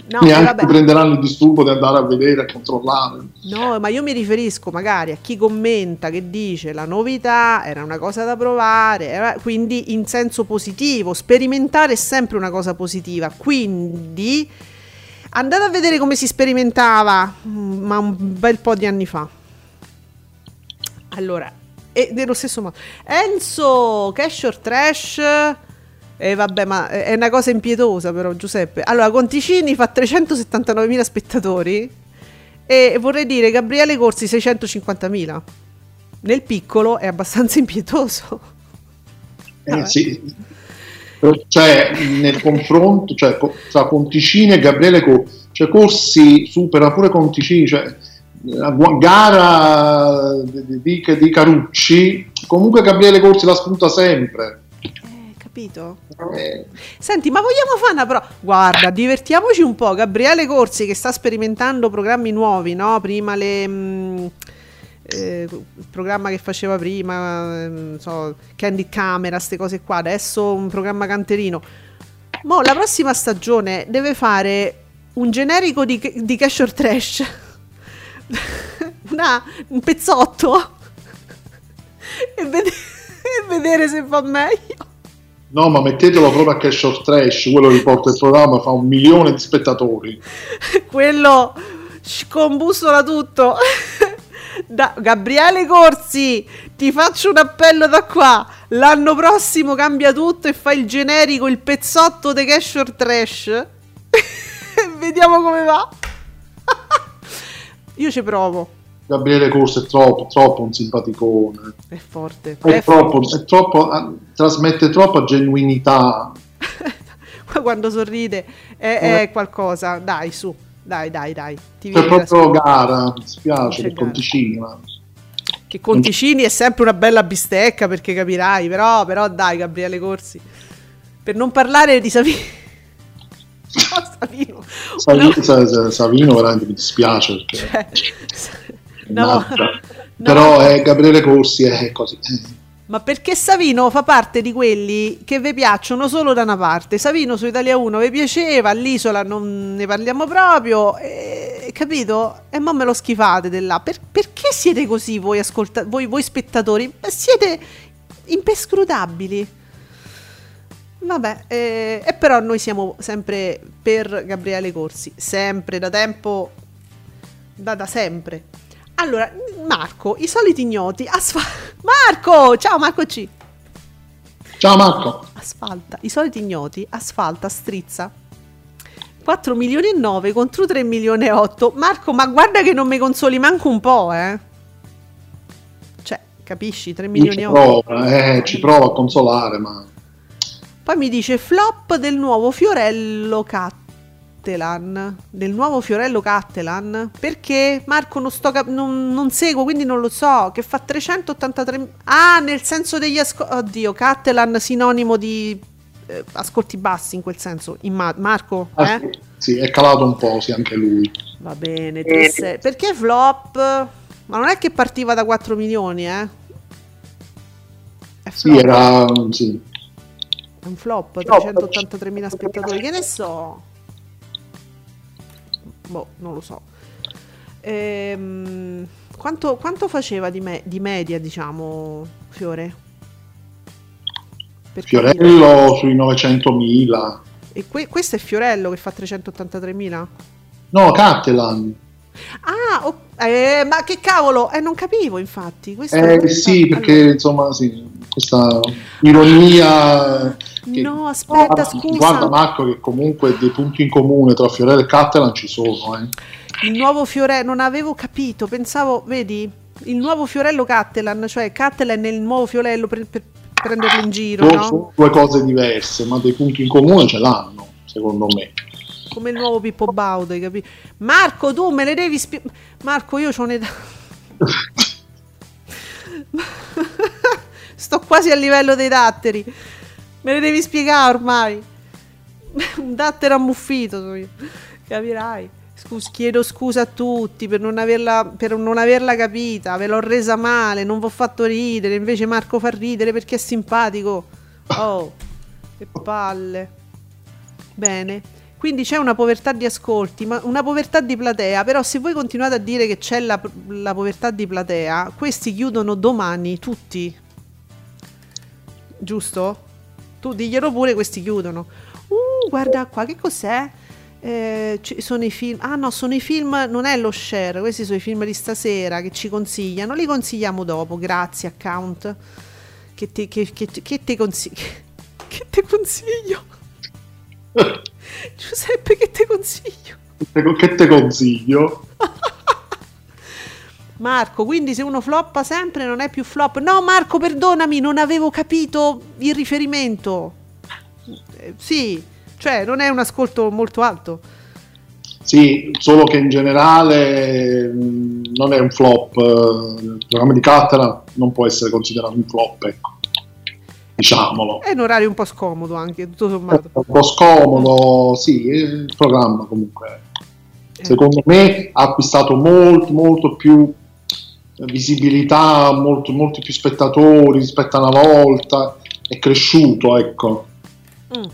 No, neanche prenderanno il disturbo di andare a vedere, a controllare. No, ma io mi riferisco magari a chi commenta che dice la novità era una cosa da provare, era, quindi in senso positivo, sperimentare è sempre una cosa positiva, quindi andate a vedere come si sperimentava, mm, ma un bel po' di anni fa. Allora, e nello stesso modo, Enzo Cash or Trash e eh, vabbè, ma è una cosa impietosa però Giuseppe. Allora, Conticini fa 379.000 spettatori e vorrei dire Gabriele Corsi 650.000. Nel piccolo è abbastanza impietoso. Eh, sì. Cioè, nel confronto cioè, tra Conticini e Gabriele Corsi, cioè Corsi supera pure Conticini, cioè gara di, di, di Carucci, comunque Gabriele Corsi la spunta sempre capito? Eh. Senti, ma vogliamo fare una prova? Guarda, divertiamoci un po'. Gabriele Corsi che sta sperimentando programmi nuovi, no? Prima le... Mh, mm, eh, il programma che faceva prima, eh, so, Candy Camera, queste cose qua, adesso un programma canterino. Mo, la prossima stagione deve fare un generico di, di Cash or Trash, Una, un pezzotto, e, ved- e vedere se fa meglio. No, ma mettetelo proprio a Cash of Trash, quello riporta il programma, fa un milione di spettatori. quello scombussola tutto. Da Gabriele Corsi, ti faccio un appello da qua. L'anno prossimo cambia tutto e fai il generico, il pezzotto di Cash or Trash. Vediamo come va. Io ci provo. Gabriele Corso è troppo, troppo un simpaticone. È forte. È, è troppo, forte. È troppo ah, trasmette troppa genuinità. Quando sorride è, è, eh. qualcosa. Dai, su. Dai, dai, dai. Ti C'è proprio gara, mi spiace, per Conticini. Che Conticini è sempre una bella bistecca perché capirai, però, però dai Gabriele Corsi. Per non parlare di Savino. Savino. Savino, Savino veramente mi dispiace perché... Cioè, No. Però no. Eh, Gabriele Corsi è così. Ma perché Savino fa parte di quelli che vi piacciono solo da una parte. Savino su Italia 1 vi piaceva, all'isola non ne parliamo proprio, e, capito? E mo me lo schifate della. Per, perché siete così voi, ascolta- voi, voi spettatori? Siete impescrutabili. Vabbè, eh, e però noi siamo sempre per Gabriele Corsi, sempre da tempo, da, da sempre. Allora, Marco, i soliti ignoti. Asfa- Marco! Ciao Marco C. Ciao Marco. Asfalta. I soliti ignoti. Asfalta, strizza. 4 milioni e 9 contro 3 milioni e 8. Marco, ma guarda che non mi consoli manco un po', eh. Cioè, capisci? 3 milioni e 8. Prova, eh, ci prova a consolare, ma... Poi mi dice flop del nuovo Fiorello Cat Cattelan, del nuovo Fiorello Cattelan, perché Marco non, sto cap- non, non, seguo, quindi non lo so, che fa 383... Ah, nel senso degli ascolti... Oddio, Cattelan sinonimo di eh, ascolti bassi in quel senso. In Ma- Marco? Ah, eh? sì, sì, è calato un po', sì, anche lui. Va bene, eh. perché flop? Ma non è che partiva da 4 milioni, eh? Sì, era... Sì. È un flop, 383.000 spettatori, che ne so? Boh, non lo so. Ehm, quanto, quanto, faceva di, me, di, media, diciamo, Fiore? Per Fiorello capire? sui 900.000. E que- questo è Fiorello che fa 383.000? No, Cattelan. Ah, oh, eh, ma che cavolo, eh, non capivo infatti. Questo eh sì, perché allora. insomma, sì, questa ironia che, no, aspetta, guarda, scusa. Guarda Marco che comunque dei punti in comune tra Fiorello e Catalan ci sono. Eh. Il nuovo Fiorello, non avevo capito, pensavo, vedi, il nuovo Fiorello Cattelan, cioè Cattelan è il nuovo Fiorello per, per prenderlo in giro. No? Sono due cose diverse, ma dei punti in comune ce l'hanno, secondo me. Come il nuovo Pippo Baudo, capito? Marco, tu me le devi spiegare. Marco, io ho un'età. Sto quasi a livello dei datteri. Me le devi spiegare ormai. Un dattero ammuffito, capirai. Scusi, chiedo scusa a tutti per non, averla, per non averla capita, ve l'ho resa male, non vi ho fatto ridere, invece Marco fa ridere perché è simpatico. Oh, che palle. Bene. Quindi c'è una povertà di ascolti, ma una povertà di platea, però se voi continuate a dire che c'è la, la povertà di platea, questi chiudono domani, tutti. Giusto? Tu diglielo pure, questi chiudono. Uh, guarda qua, che cos'è? Eh, sono i film. Ah no, sono i film. Non è lo share. Questi sono i film di stasera che ci consigliano. Li consigliamo dopo. Grazie, account. Che te, che, che, che te consiglio? Che te consiglio? Giuseppe, che te consiglio? Che te consiglio? Marco, quindi se uno floppa sempre non è più flop. No, Marco, perdonami, non avevo capito il riferimento. Eh, sì, cioè non è un ascolto molto alto. Sì, solo che in generale mm, non è un flop. Il programma di Catalan non può essere considerato un flop, ecco diciamolo. È un orario un po' scomodo anche, tutto sommato. Un po' scomodo, sì, il programma comunque. Eh. Secondo me ha acquistato molto, molto più visibilità, molto, molti più spettatori rispetto a una volta, è cresciuto, ecco. Mm.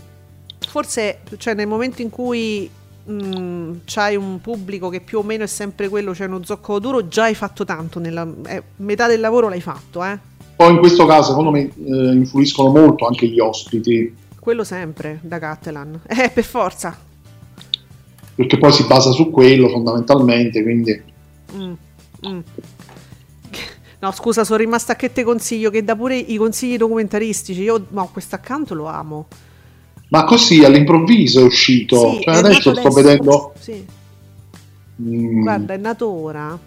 Forse, cioè, nel momento in cui mm, c'hai un pubblico che più o meno è sempre quello, cioè uno zoccolo duro, già hai fatto tanto, nella, eh, metà del lavoro l'hai fatto, eh? Poi in questo caso, secondo me, eh, influiscono molto anche gli ospiti. Quello sempre da Catalan, eh, per forza. Perché poi si basa su quello fondamentalmente, quindi. Mm, mm. No, scusa, sono rimasta a che te consiglio, che dà pure i consigli documentaristici. Io, no, questo accanto lo amo. Ma così all'improvviso è uscito. Sì, cioè, è adesso sto adesso. vedendo. Sì. Mm. Guarda, è nato ora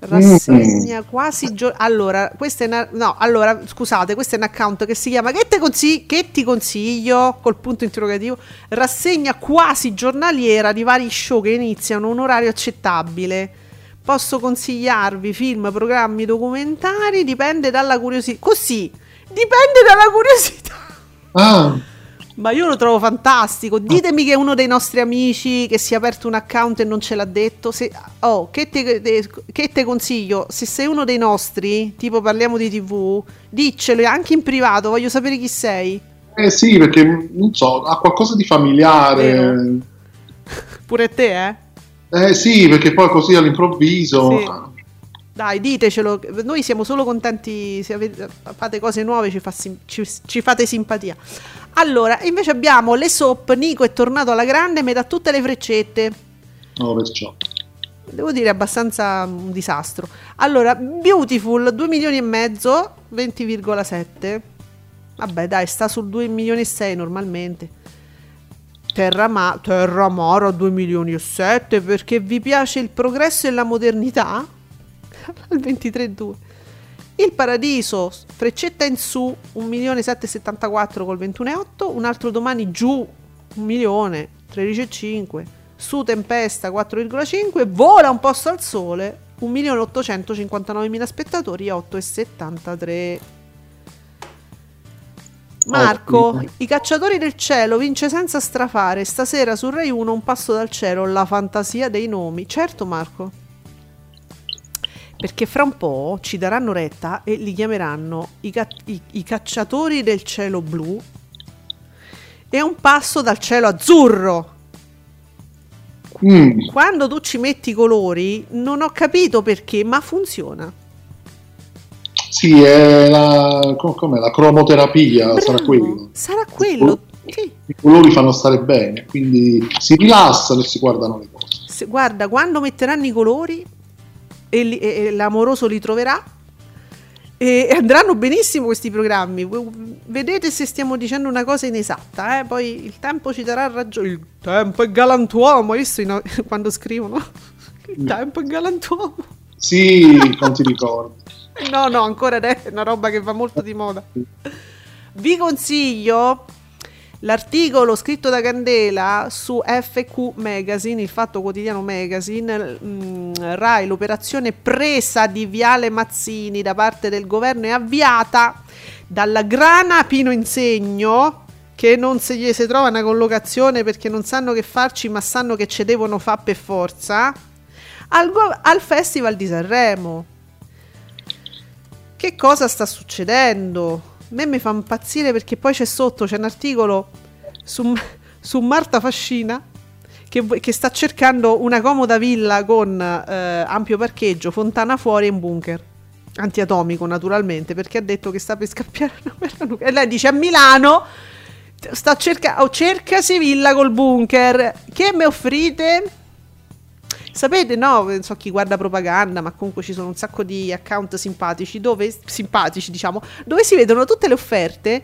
rassegna mm. quasi gio- allora, questo è una- no, allora, scusate, questo è un account che si chiama che, te consigli- che ti consiglio col punto interrogativo, rassegna quasi giornaliera di vari show che iniziano un orario accettabile. Posso consigliarvi film, programmi, documentari, dipende dalla curiosità. Così, dipende dalla curiosità. Ah. Ma io lo trovo fantastico. Ditemi che è uno dei nostri amici che si è aperto un account e non ce l'ha detto. Se, oh, che te, che te, consiglio? Se sei uno dei nostri, tipo parliamo di TV, diccelo anche in privato, voglio sapere chi sei. Eh sì, perché non so, ha qualcosa di familiare. Pure te, eh? Eh sì, perché poi così all'improvviso. Sì. Dai, ditecelo. Noi siamo solo contenti se avete, fate cose nuove, ci, fa, ci, ci fate simpatia. Allora, invece abbiamo le soap, Nico è tornato alla grande, mi dà tutte le freccette. No, perciò. Devo dire abbastanza un disastro. Allora, Beautiful 2 milioni e mezzo, 20,7. Vabbè, dai, sta sul 2 milioni e 6 normalmente. Terra, Terra Mara 2 milioni e 7 perché vi piace il progresso e la modernità? Al 23,2. Il Paradiso, freccetta in su, 1.774 col 21,8, un altro domani giù, 1 milione, 13,5, su Tempesta 4,5, vola un posto al sole, 1.859.000 spettatori, 8,73. Marco, i cacciatori del cielo vince senza strafare. Stasera su Rai 1 un passo dal cielo, la fantasia dei nomi. Certo, Marco perché fra un po' ci daranno retta e li chiameranno i, ca- i, i cacciatori del cielo blu e un passo dal cielo azzurro. Mm. Quando tu ci metti i colori, non ho capito perché, ma funziona. Sì, è la, la cromoterapia, Bravo, sarà quello. Sarà quello. I, sì. I colori fanno stare bene, quindi si rilassano e si guardano le cose. Se, guarda, quando metteranno i colori, e, li, e l'amoroso li troverà e andranno benissimo questi programmi. Vedete se stiamo dicendo una cosa inesatta, eh? poi il tempo ci darà ragione. Il tempo è galantuomo, visto in, quando scrivono? Il tempo è galantuomo. Sì, non ti ricordo. no, no, ancora è una roba che va molto di moda. Vi consiglio L'articolo scritto da Candela su FQ Magazine, il Fatto Quotidiano Magazine, mh, mm, Rai, l'operazione presa di Viale Mazzini da parte del governo è avviata dalla grana Pino Insegno che non se gli si trova una collocazione perché non sanno che farci, ma sanno che ce devono fare per forza, al, al Festival di Sanremo. Che cosa sta succedendo? A me mi fa impazzire perché poi c'è sotto, c'è un articolo su, su Marta Fascina che, che, sta cercando una comoda villa con eh, ampio parcheggio, fontana fuori e un bunker. Antiatomico naturalmente perché ha detto che sta per scappiare e lei dice a Milano sta cercando oh, cercasi villa col bunker. Che mi offrite sapete no non so chi guarda propaganda ma comunque ci sono un sacco di account simpatici dove simpatici diciamo dove si vedono tutte le offerte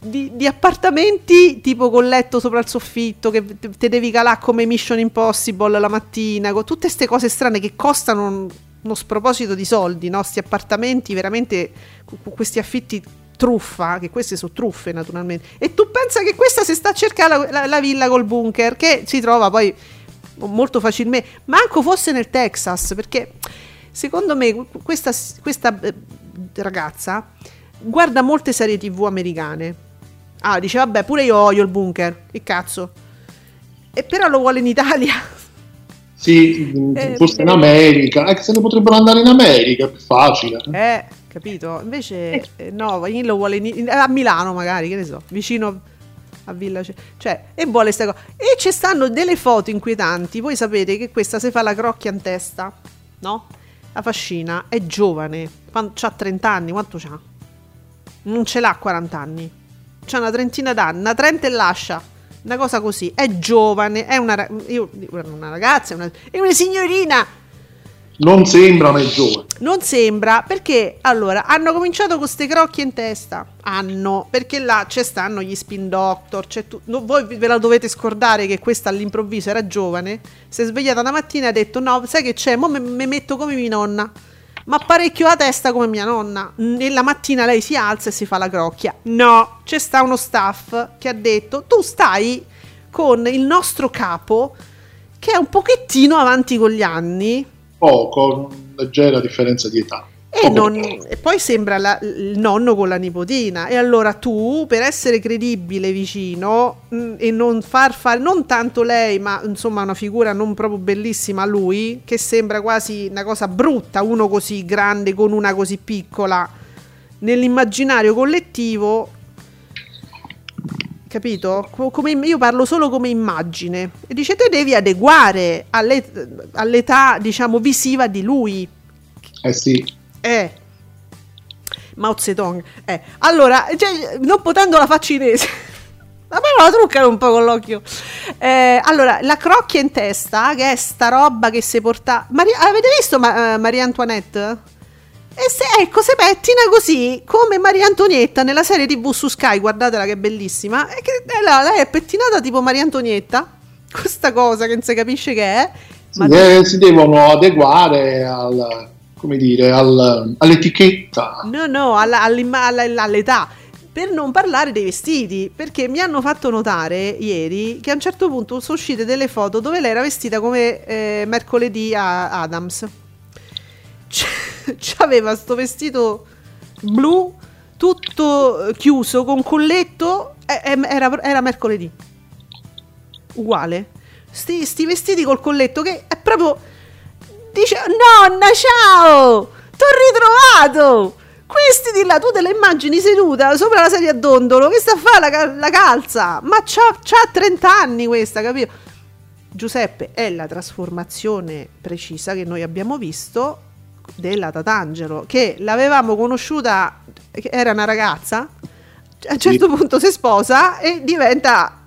di, di, appartamenti tipo con letto sopra il soffitto che te devi calare come Mission Impossible la mattina, con tutte queste cose strane che costano uno sproposito di soldi, no? Sti appartamenti veramente, questi affitti truffa, che queste sono truffe naturalmente. E tu pensa che questa si sta a cercare la, la, la villa col bunker, che si trova poi molto facilmente, manco fosse nel Texas, perché secondo me questa, questa eh, ragazza guarda molte serie tv americane Ah, dice, vabbè, pure io odio il bunker. Che cazzo. E però lo vuole in Italia. Sì, eh, forse in America. Eh, se ne potrebbero andare in America, è più facile. Eh, capito. Invece, eh, no, lo vuole in, a Milano magari, che ne so, vicino a Villa. Cioè, e vuole questa cosa. E ci stanno delle foto inquietanti. Voi sapete che questa si fa la crocchia in testa, no? La fascina, è giovane, ha 30 anni, quanto c'ha? Non ce l'ha 40 anni c'ha una trentina d'anni, una trenta e lascia. Una cosa così, è giovane, è una, io, una ragazza, è una, è una signorina. Non sembra, ma è giovane. Non sembra perché allora hanno cominciato con queste crocchie in testa. Hanno perché là ci stanno gli spin doctor. Tu, no, voi ve la dovete scordare che questa all'improvviso era giovane. Si è svegliata una mattina e ha detto: No, sai che c'è? Mo mi metto come mia nonna ma parecchio la testa come mia nonna. Nella mattina lei si alza e si fa la crocchia. No, c'è sta uno staff che ha detto: Tu stai con il nostro capo che è un pochettino avanti con gli anni. Poco, leggera differenza di età. E, non, e, poi sembra la, il nonno con la nipotina. E allora tu, per essere credibile vicino mh, mm, e non far fare, non tanto lei, ma insomma una figura non proprio bellissima a lui, che sembra quasi una cosa brutta, uno così grande con una così piccola, nell'immaginario collettivo, capito? Come, io parlo solo come immagine. E dice, te devi adeguare all'et- all'età, diciamo, visiva di lui. Eh sì. Eh. Mao Zedong. Eh. Allora, cioè, non potendo la fa cinese. La truccano un po' con l'occhio. Eh, allora, la crocchia in testa, che è sta roba che si porta... Maria... Avete visto ma- uh, Maria Antoinette? E se, ecco, se pettina così, come Maria Antonietta nella serie TV su Sky, guardatela che è bellissima. E che, eh, lei è pettinata tipo Maria Antonietta. Questa cosa che non si capisce che è. Sì, ma... eh, si devono adeguare al come dire, al, all'etichetta. No, no, alla, all'età. Per non parlare dei vestiti, perché mi hanno fatto notare ieri che a un certo punto sono uscite delle foto dove lei era vestita come eh, mercoledì a Adams. C'aveva sto vestito blu tutto chiuso con colletto, era, era mercoledì. Uguale. Sti, sti vestiti col colletto che è proprio Dice, nonna, ciao! T'ho ritrovato! Questi di là, tu te la immagini seduta sopra la sedia a dondolo, che sta a fare la, la calza? Ma c'ha, c'ha 30 anni questa, capito? Giuseppe, è la trasformazione precisa che noi abbiamo visto della Tatangelo, che l'avevamo conosciuta, era una ragazza, a un certo sì. punto si sposa e diventa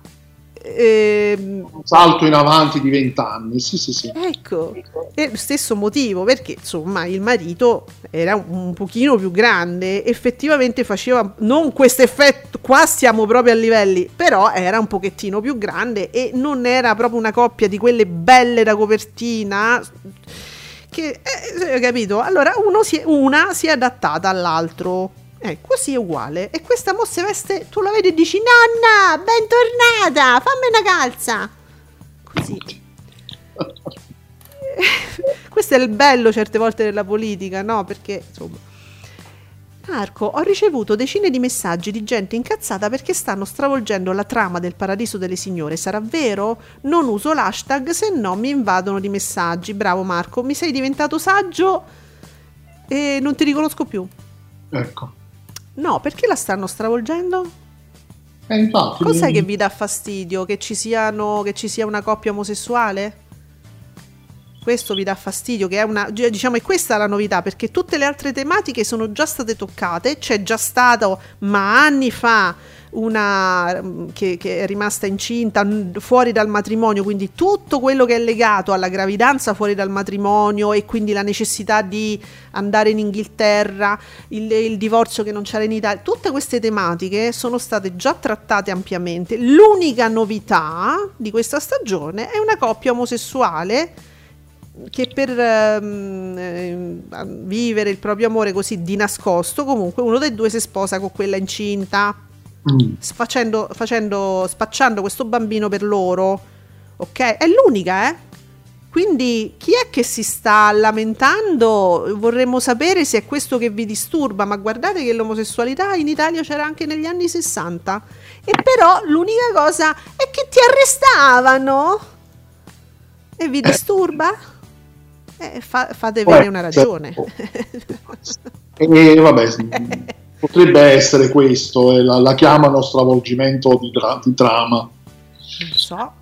eh, un salto in avanti di vent'anni, sì, sì, sì. Ecco, lo stesso motivo perché insomma il marito era un, un pochino più grande, effettivamente faceva non questo effetto, qua siamo proprio a livelli, però era un pochettino più grande e non era proprio una coppia di quelle belle da copertina che, eh, capito? Allora si, una si è adattata all'altro eh, così è uguale. E questa mo si veste, tu la vedi e dici, nonna, bentornata, fammi una calza. Così. Questo è il bello certe volte della politica, no? Perché, insomma... Marco, ho ricevuto decine di messaggi di gente incazzata perché stanno stravolgendo la trama del Paradiso delle Signore. Sarà vero? Non uso l'hashtag, se no mi invadono di messaggi. Bravo Marco, mi sei diventato saggio e non ti riconosco più. Ecco. No, perché la stanno stravolgendo? Eh, infatti. Cos'è che vi dà fastidio? Che ci, siano, che ci sia una coppia omosessuale? Questo vi dà fastidio, che è una, diciamo, è questa la novità, perché tutte le altre tematiche sono già state toccate, c'è già stato, ma anni fa, una mm, che, che, è rimasta incinta fuori dal matrimonio, quindi tutto quello che è legato alla gravidanza fuori dal matrimonio e quindi la necessità di andare in Inghilterra, il, il divorzio che non c'era in Italia, tutte queste tematiche sono state già trattate ampiamente. L'unica novità di questa stagione è una coppia omosessuale che per um, eh, vivere il proprio amore così di nascosto, comunque uno dei due si sposa con quella incinta, mm. facendo, facendo, spacciando questo bambino per loro. Ok? È l'unica, eh? Quindi chi è che si sta lamentando? Vorremmo sapere se è questo che vi disturba, ma guardate che l'omosessualità in Italia c'era anche negli anni 60. E però l'unica cosa è che ti arrestavano. E vi disturba? Eh, fa, fate avere una ragione. e eh, vabbè, potrebbe essere questo, eh, la, la, chiamano stravolgimento di, tra, di trama. Non so,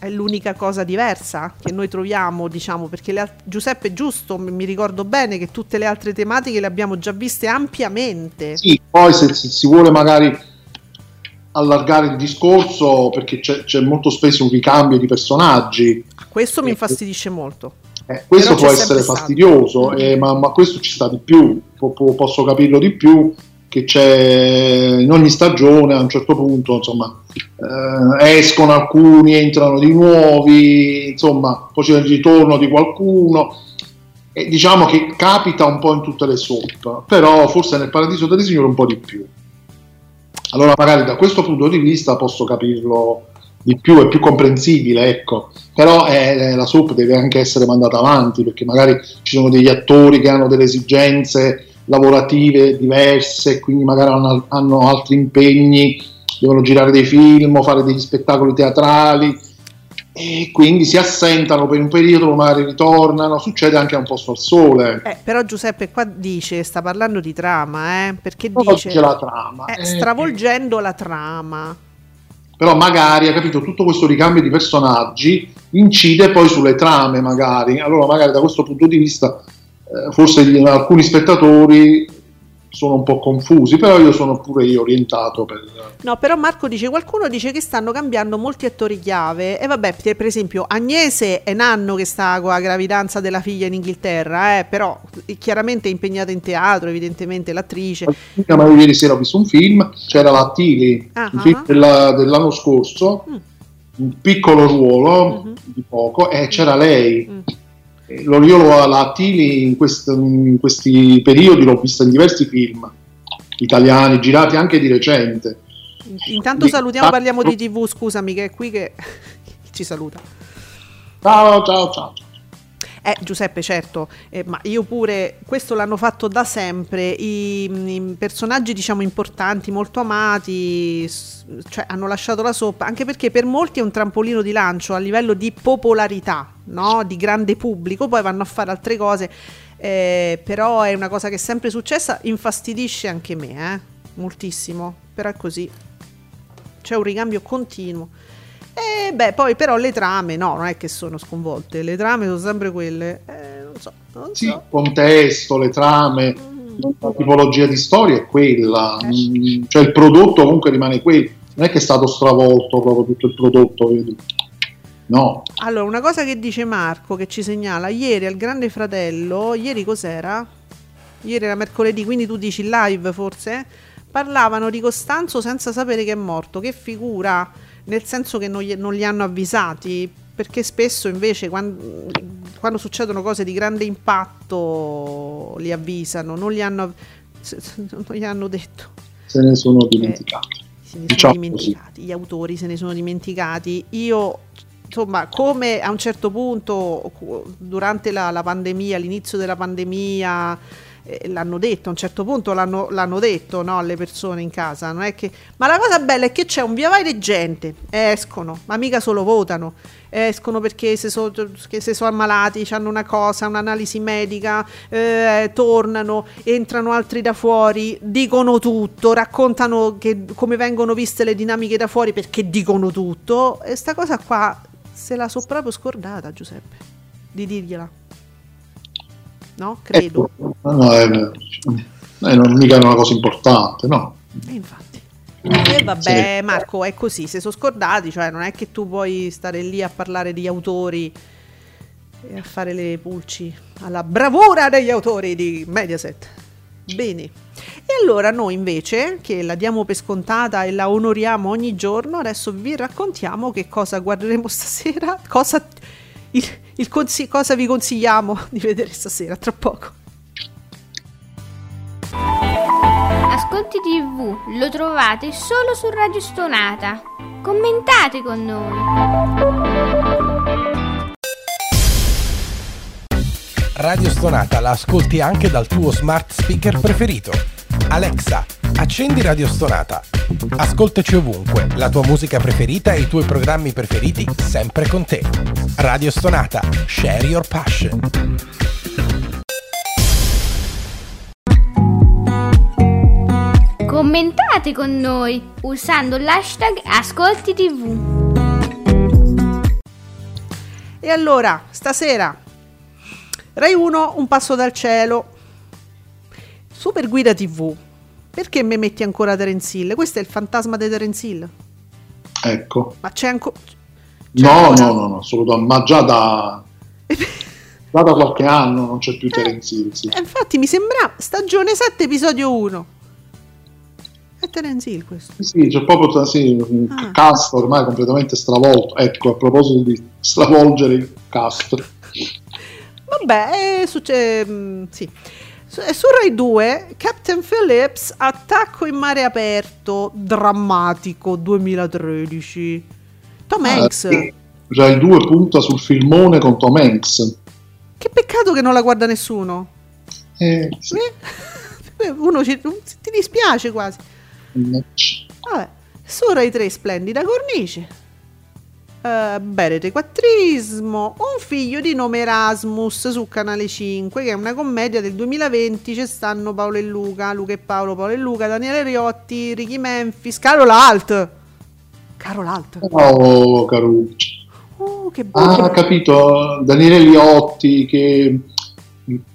è l'unica cosa diversa che noi troviamo, diciamo, perché le, Giuseppe giusto, mi ricordo bene che tutte le altre tematiche le abbiamo già viste ampiamente. Sì, poi se, se si vuole magari allargare il discorso perché c'è, c'è, molto spesso un ricambio di personaggi. Questo mi infastidisce molto. Eh, questo può essere fastidioso, eh, ma, ma, questo ci sta di più, po- po- posso capirlo di più, che c'è in ogni stagione a un certo punto, insomma, eh, escono alcuni, entrano di nuovi, insomma, poi c'è il ritorno di qualcuno. E diciamo che capita un po' in tutte le soap, però forse nel Paradiso delle Signore un po' di più. Allora magari da questo punto di vista posso capirlo di più, è più comprensibile, ecco. Però eh, la soap deve anche essere mandata avanti perché magari ci sono degli attori che hanno delle esigenze lavorative diverse, quindi magari hanno, hanno altri impegni, devono girare dei film, fare degli spettacoli teatrali e quindi si assentano per un periodo, magari ritornano, succede anche a un posto al sole. Eh, però Giuseppe qua dice, sta parlando di trama, eh, perché no, dice... la trama. Eh, stravolgendo la trama però magari ha capito tutto questo ricambio di personaggi incide poi sulle trame magari. Allora magari da questo punto di vista eh, forse gli, alcuni spettatori sono un po' confusi, però io sono pure io orientato per... No, però Marco dice, qualcuno dice che stanno cambiando molti attori chiave e vabbè, per esempio Agnese è Nanno che sta con la gravidanza della figlia in Inghilterra, eh, però chiaramente è impegnata in teatro, evidentemente l'attrice. Ma io ieri sera ho visto un film, c'era la Tili, uh-huh. un film della, dell'anno scorso, mm. un piccolo ruolo mm-hmm. di poco, e c'era lei. Mm io la Attili in, in questi periodi l'ho vista in diversi film italiani, girati anche di recente. Intanto salutiamo, parliamo di TV, scusami che è qui che ci saluta. Ciao, ciao, ciao. Eh, Giuseppe, certo, eh, ma io pure, questo l'hanno fatto da sempre, i, i, personaggi diciamo importanti, molto amati, cioè hanno lasciato la soppa, anche perché per molti è un trampolino di lancio a livello di popolarità, no? di grande pubblico, poi vanno a fare altre cose, eh, però è una cosa che è sempre successa, infastidisce anche me, eh? moltissimo, però è così, c'è un ricambio continuo. E beh, poi però le trame, no, non è che sono sconvolte, le trame sono sempre quelle, eh, non so. Non sì, il contesto, le trame, mm. la tipologia di storia è quella, eh. Mm, cioè il prodotto comunque rimane quello, non è che è stato stravolto proprio tutto il prodotto, vedi? No. Allora, una cosa che dice Marco, che ci segnala, ieri al Grande Fratello, ieri cos'era? Ieri era mercoledì, quindi tu dici live forse? Parlavano di Costanzo senza sapere che è morto, che figura nel senso che non, gli, non li hanno avvisati, perché spesso invece quando, quando, succedono cose di grande impatto li avvisano, non li hanno, non gli hanno detto. Se ne sono dimenticati. Eh, se ne diciamo sono dimenticati, così. gli autori se ne sono dimenticati. Io, insomma, come a un certo punto, durante la, la pandemia, all'inizio della pandemia, eh, l'hanno detto, a un certo punto l'hanno, l'hanno detto no, alle persone in casa, che... ma la cosa bella è che c'è un via vai di gente, escono, ma mica solo votano, escono perché se sono so ammalati, hanno una cosa, un'analisi medica, eh, tornano, entrano altri da fuori, dicono tutto, raccontano che, come vengono viste le dinamiche da fuori perché dicono tutto, e sta cosa qua se la so proprio scordata Giuseppe, di dirgliela no? Credo. Ecco, no, è, è, non mica una cosa importante, no? E infatti. E vabbè, sì. Marco, è così, se sono scordati, cioè non è che tu puoi stare lì a parlare di autori e a fare le pulci alla bravura degli autori di Mediaset. Bene. E allora noi invece, che la diamo per scontata e la onoriamo ogni giorno, adesso vi raccontiamo che cosa guarderemo stasera, cosa il, il consi- cosa vi consigliamo di vedere stasera, tra poco. Ascolti TV lo trovate solo su Radio Stonata. Commentate con noi. Radio Stonata la ascolti anche dal tuo smart speaker preferito. Alexa, accendi Radio Stonata. Ascoltaci ovunque, la tua musica preferita e i tuoi programmi preferiti sempre con te. Radio Stonata, share your passion. Commentate con noi usando l'hashtag Ascolti TV. E allora, stasera, Rai 1, un passo dal cielo. Super Guida TV. Perché mi metti ancora Terence Hill? Questo è il fantasma di Terence Hill. Ecco. Ma c'è ancora... No, no, no, no, assolutamente. Ma già da... già da qualche anno non c'è più eh, Terence Hill. Sì. Eh, infatti mi sembra stagione 7, episodio 1. È Terence Hill questo. Sì, c'è proprio sì, un ah. cast ormai completamente stravolto. Ecco, a proposito di stravolgere il cast. Vabbè, succede... Mm, sì. Su, su Rai 2, Captain Phillips, attacco in mare aperto, drammatico, 2013. Tom ah, Hanks. Sì. Rai 2 punta sul filmone con Tom Hanks. Che peccato che non la guarda nessuno. Eh, sì. Eh, uno ci, ti dispiace quasi. Vabbè, su Rai 3 splendida cornice. Uh, Berete Quattrismo, un figlio di nome Erasmus su Canale 5, che è una commedia del 2020. Ci stanno Paolo e Luca, Luca e Paolo, Paolo e Luca, Daniele Riotti, Ricky Memphis, Carol Alt. Carol Alt. Oh, Caruccio. Oh, che bello. Ah, capito. Daniele Riotti che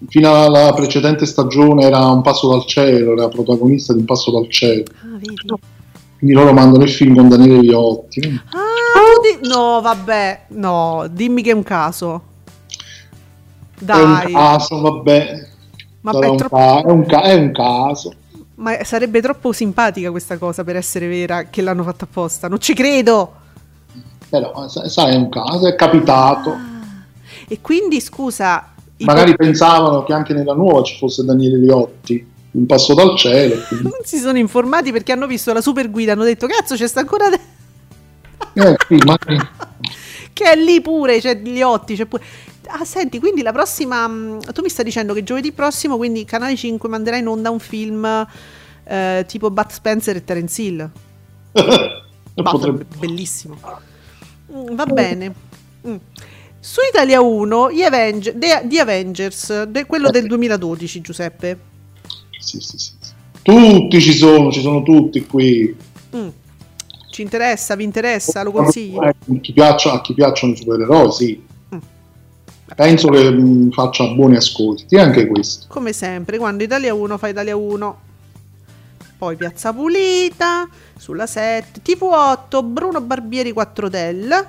fino alla precedente stagione era un passo dal cielo, era protagonista di un passo dal cielo. Ah. Quindi loro mandano il film con Daniele Riotti. Ah, di... No, vabbè, no, dimmi che è un caso. Dai. È un caso, vabbè. vabbè è, troppo... ca- è, un ca- è un caso. Ma sarebbe troppo simpatica questa cosa per essere vera che l'hanno fatta apposta. Non ci credo. Però, sai, è un caso, è capitato. Ah. E quindi, scusa... Magari i... pensavano che anche nella nuova ci fosse Daniele Liotti un passo dal cielo. Quindi. Non si sono informati perché hanno visto la super guida, hanno detto cazzo c'è sta ancora... De- eh, sì, ma... che è lì pure, c'è Liotti, c'è pure... Ah, senti, quindi la prossima... Mm, tu mi stai dicendo che giovedì prossimo, quindi Canale 5 manderà in onda un film eh, tipo Bud Spencer e Terence Hill. Potrebbe... Bellissimo. Mm, va bene. Mm. Su Italia 1, The, Avenger, The, The Avengers, de, quello del 2012, Giuseppe. Sì, sì, sì. Tutti ci sono, ci sono tutti qui. Mm. Ci interessa, vi interessa, lo consigli? Eh, chi piaccia, a chi piacciono i supereroi, sì. Mm. Penso che mh, mm, faccia buoni ascolti, anche questo. Come sempre, quando Italia 1 fa Italia 1. Poi Piazza Pulita, sulla 7, TV8, Bruno Barbieri 4 Del.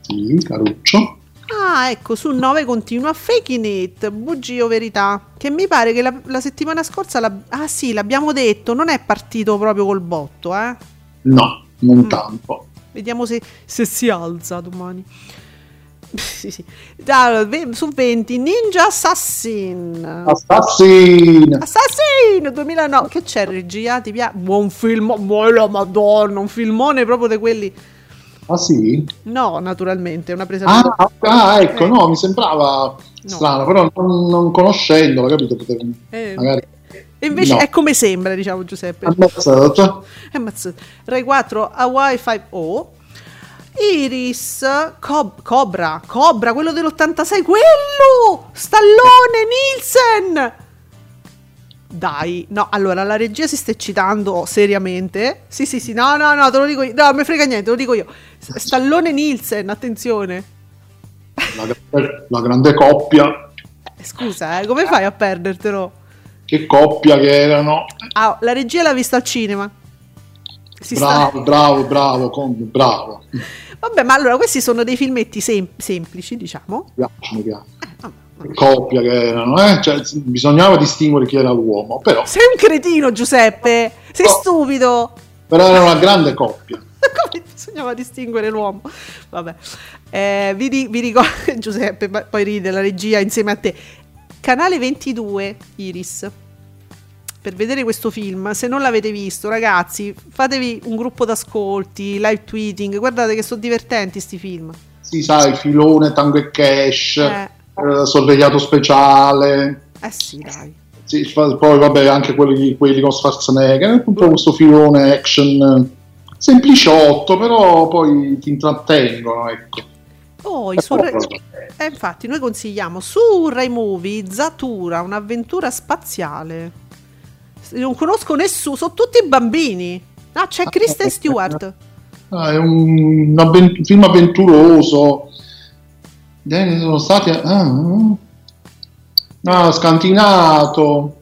Sì, Caruccio. Ah, ecco, su 9 continua Faking It, bugie o verità. Che mi pare che la, la settimana scorsa, la, ah sì, l'abbiamo detto, non è partito proprio col botto, eh? No non mm. tanto. Vediamo se, se, si alza domani. sì, sì. Da, su 20 Ninja Assassin. Assassin. Assassin 2009. Che c'è regia? Ti piace? Buon film. Buona madonna, un filmone proprio di quelli. Ah sì? No, naturalmente, una presa ah, di... ah, ecco, eh. no, mi sembrava strano, no. però non, non conoscendola, capito? Potevo, eh. magari... E invece no. è come sembra, diciamo Giuseppe. Ammazzato. Ammazzato. Rai 4, Hawaii 5O. Iris, Cob- Cobra, Cobra, quello dell'86, quello! Stallone, Nielsen! Dai, no, allora la regia si sta eccitando seriamente. Sì, sì, sì, no, no, no, te lo dico io. No, mi frega niente, te lo dico io. Stallone Nielsen, attenzione. La, la grande coppia. Eh, scusa, eh, come fai a perdertelo? Che coppia che erano. Ah, la regia l'ha vista al cinema. Si bravo, sta... bravo, bravo, Conte, bravo. Vabbè, ma allora questi sono dei filmetti sem- semplici, diciamo. Mi piace, mi piace. Eh, coppia che erano, eh? cioè, bisognava distinguere chi era l'uomo. Però... Sei un cretino, Giuseppe, sei no, stupido. Però era una grande coppia. Come bisognava distinguere l'uomo? Vabbè, eh, vi, vi ricordo, Giuseppe, poi ride la regia insieme a te. Canale 22, Iris per vedere questo film. Se non l'avete visto, ragazzi, fatevi un gruppo d'ascolti, live tweeting. Guardate che sono divertenti questi film. Sì, sai, filone, tango e cash, eh. Eh, sorvegliato speciale. Eh sì, dai. Sì, poi vabbè, anche quelli, quelli con Schwarzenegger, po' questo filone action sempliciotto, però poi ti intrattengono, ecco. Poi su Rai... eh, infatti noi consigliamo su Rai Movie Zatura, un'avventura spaziale non conosco nessuno, sono tutti bambini. Ah, c'è ah, Kristen Stewart. Ah, è un, un, film avventuroso. Eh, sono stati. Ah, ah, scantinato.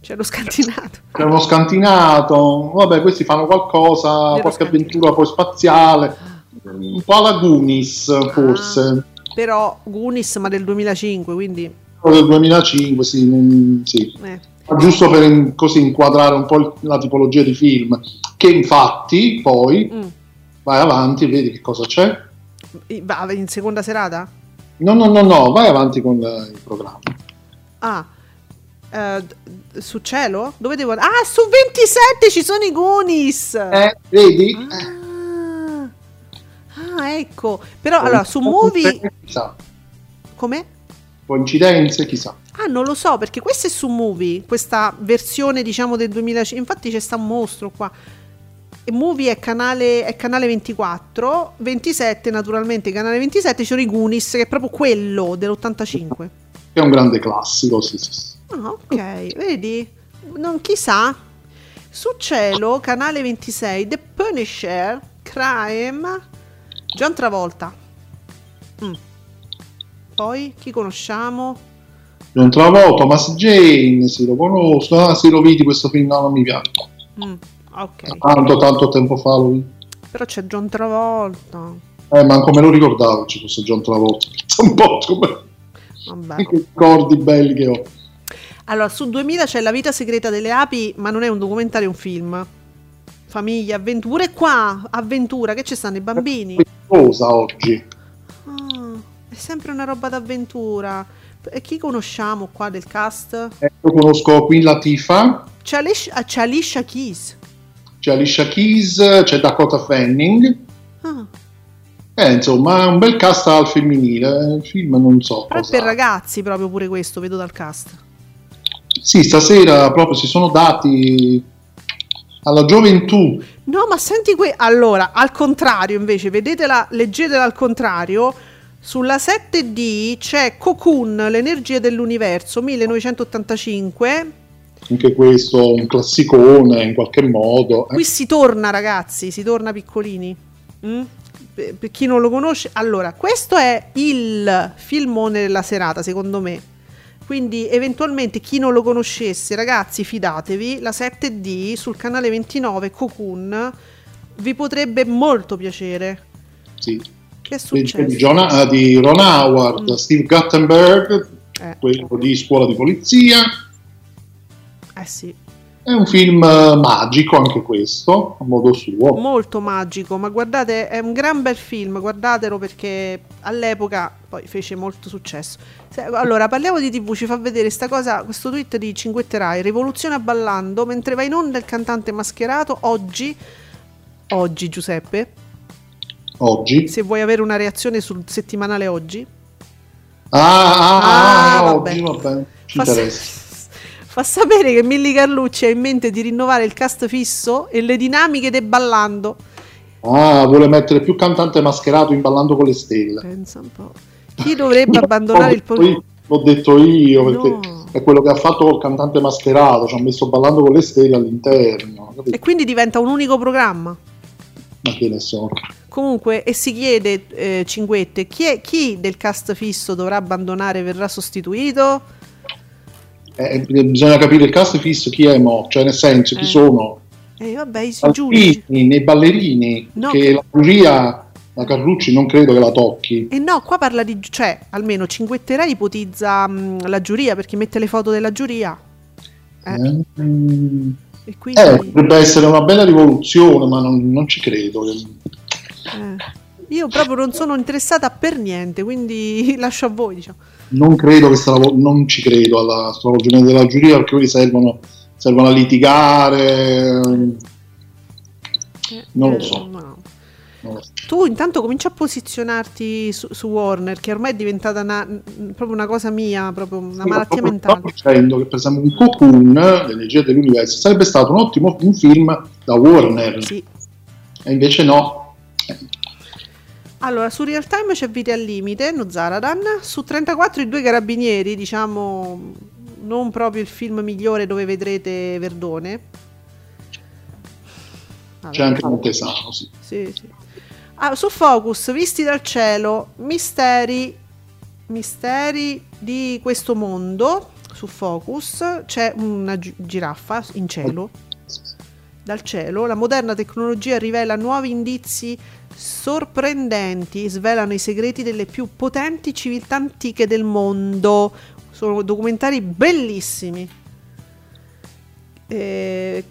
C'è lo scantinato. C'è uno scantinato. Vabbè, questi fanno qualcosa, C'è qualche avventura poi spaziale. Un po' alla Goonies, forse. Ah, però Goonies, ma del 2005, quindi. Del 2005, sì. sì. Eh giusto per così inquadrare un po' la tipologia di film, che infatti poi mm. vai avanti e vedi che cosa c'è. In seconda serata? No, no, no, no, vai avanti con il programma. Ah, uh, su cielo? Dove devo andare? Ah, su 27 ci sono i Goonies! Eh, vedi? Ah, ah ecco. Però allora, su Movie... Chissà. Come? Coincidenze, chissà. Ah, non lo so, perché questo è su Movie, questa versione diciamo del 2005. Infatti c'è sta un mostro qua. E Movie è canale, è canale 24, 27 naturalmente, canale 27 c'è i Goonies, che è proprio quello dell'85. È un grande classico, sì, sì. Ah, ok, vedi? Non chissà. Su Cielo, canale 26, The Punisher, Crime, John Travolta. Mm. Poi, chi conosciamo? John Travolta, Thomas Jane, sì, lo conosco. Ah, sì, lo vidi questo film, no, non mi piace. Mm, ok. Tanto, tanto tempo fa vidi. Però c'è John Travolta. Eh, ma come lo ricordavo ci fosse John Travolta. un po' come... Vabbè. Che ricordi belli che ho. Allora, su 2000 c'è La vita segreta delle api, ma non è un documentario, è un film. Famiglia, avventura. E qua, avventura, che ci stanno i bambini? Cosa oggi? Ah, è sempre una roba d'avventura. E chi conosciamo qua del cast? Eh, io conosco qui Latifa. C'è Alicia, ah, c'è Alicia Keys. C'è Alicia Keys, c'è Dakota Fanning. Ah. Eh, insomma, un bel cast al femminile. Il film non so. Però per ragazzi proprio pure questo, vedo dal cast. Sì, stasera proprio si sono dati alla gioventù. No, ma senti qui. Allora, al contrario, invece, vedetela, leggetela al contrario sulla 7D c'è Cocoon, l'energia dell'universo, 1985. Anche questo un classicone in qualche modo. Eh. Qui si torna, ragazzi, si torna piccolini. Mm? Per, per chi non lo conosce, allora, questo è il filmone della serata, secondo me. Quindi, eventualmente, chi non lo conoscesse, ragazzi, fidatevi. La 7D sul canale 29 Cocoon vi potrebbe molto piacere. Sì che è successo? Di, John, uh, di Ron Howard, mm. Steve Guttenberg, eh. quello di Scuola di Polizia. Eh sì. È un film uh, magico anche questo, a modo suo. Molto magico, ma guardate, è un gran bel film, guardatelo perché all'epoca poi fece molto successo. Se, allora, parliamo di TV, ci fa vedere sta cosa, questo tweet di Cinguette Rai, rivoluzione ballando, mentre va in onda il cantante mascherato, oggi, oggi Giuseppe, Oggi? Se vuoi avere una reazione sul settimanale oggi. Ah, ah, ah, ah oggi, vabbè, ci fa interessa. Fa sapere che Milli Carlucci ha in mente di rinnovare il cast fisso e le dinamiche del ballando. Ah, vuole mettere più cantante mascherato in Ballando con le Stelle. Pensa un po'. Chi dovrebbe abbandonare il programma? L'ho detto io perché no. è quello che ha fatto col cantante mascherato, ci ha messo Ballando con le Stelle all'interno. Capito? E quindi diventa un unico programma. Ma che ne so. Comunque, e si chiede, eh, Cinguette, chi, è, chi del cast fisso dovrà abbandonare verrà sostituito? Eh, bisogna capire il cast fisso chi è mo, cioè nel senso chi eh. sono. Eh, vabbè, i giudici. Nei ballerini, no, che, che la giuria la Carlucci non credo che la tocchi. E eh no, qua parla di... cioè, almeno Cinguetterai ipotizza mh, la giuria, perché mette le foto della giuria. Eh. Mm. E quindi... Eh, potrebbe essere una bella rivoluzione, ma non, non ci credo. Eh. Io proprio non sono interessata per niente, quindi lascio a voi. Diciamo. Non credo che stravo- non ci credo alla stravolgimento della giuria perché quelli servono, servono a litigare. Eh, non lo so. Tu intanto cominci a posizionarti su, su, Warner, che ormai è diventata una, proprio una cosa mia, proprio una sì, malattia mentale. Sto dicendo che per esempio un Cocoon, l'energia dell'universo, sarebbe stato un ottimo un film da Warner. Sì. E invece no. Allora, su Real Time c'è Vite al limite, no Zaradan. Su 34 i due carabinieri, diciamo, non proprio il film migliore dove vedrete Verdone. Vabbè, c'è anche Montesano, sì. Sì, sì. Ah, su Focus, visti dal cielo, misteri, misteri di questo mondo. Su Focus c'è una gi- giraffa in cielo. Dal cielo, la moderna tecnologia rivela nuovi indizi sorprendenti, svelano i segreti delle più potenti civiltà antiche del mondo. Sono documentari bellissimi. Eh,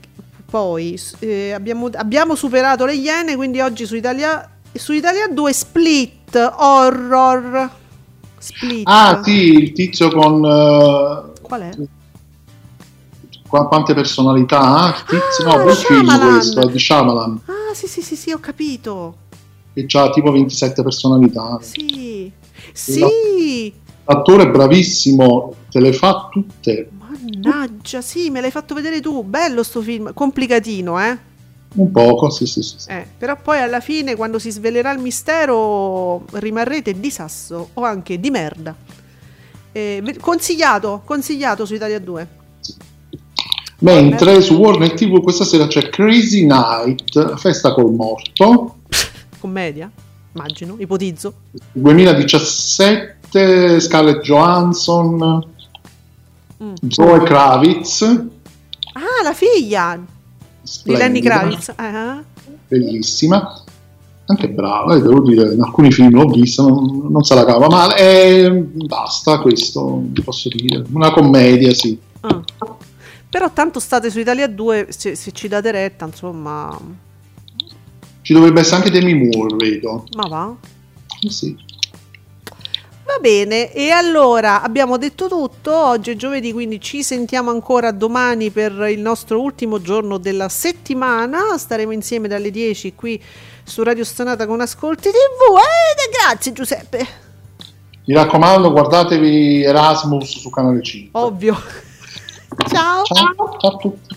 poi eh, abbiamo, abbiamo, superato le Iene, quindi oggi su Italia, su Italia 2 Split Horror. Split. Ah sì, il tizio con... Uh, Qual è? quante personalità? Il tizio, ah, no, un film questo, di Shyamalan. Ah sì sì sì sì, ho capito. Che ha tipo 27 personalità. Sì, sì. L'attore è bravissimo, te le fa tutte. Mannaggia, sì, me l'hai fatto vedere tu. Bello sto film, complicatino, eh? Un poco, sì, sì, sì. Eh, però poi alla fine, quando si svelerà il mistero, rimarrete di sasso o anche di merda. Eh, consigliato, consigliato su Italia 2. Mentre su Warner TV questa sera c'è Crazy Night, festa col morto. Commedia, immagino, ipotizzo. 2017, Scarlett Johansson, mm. Zoe Kravitz. Ah, la figlia di Lenny Kravitz. Uh-huh. Bellissima. Anche brava, eh, devo dire, in alcuni film l'ho vista, non, non se la cava male. E basta questo, posso dire. Una commedia, sì. Uh. Però tanto state su Italia 2, se, se ci date retta, insomma... Ci dovrebbe essere anche Demi Moore, vedo. Ma va? Eh sì. Va bene, e allora abbiamo detto tutto, oggi è giovedì, quindi ci sentiamo ancora domani per il nostro ultimo giorno della settimana, staremo insieme dalle 10 qui su Radio Stonata con Ascolti TV e grazie Giuseppe. Mi raccomando, guardatevi Erasmus su Canale 5. Ovvio. Ciao. Ciao, ciao a tutti.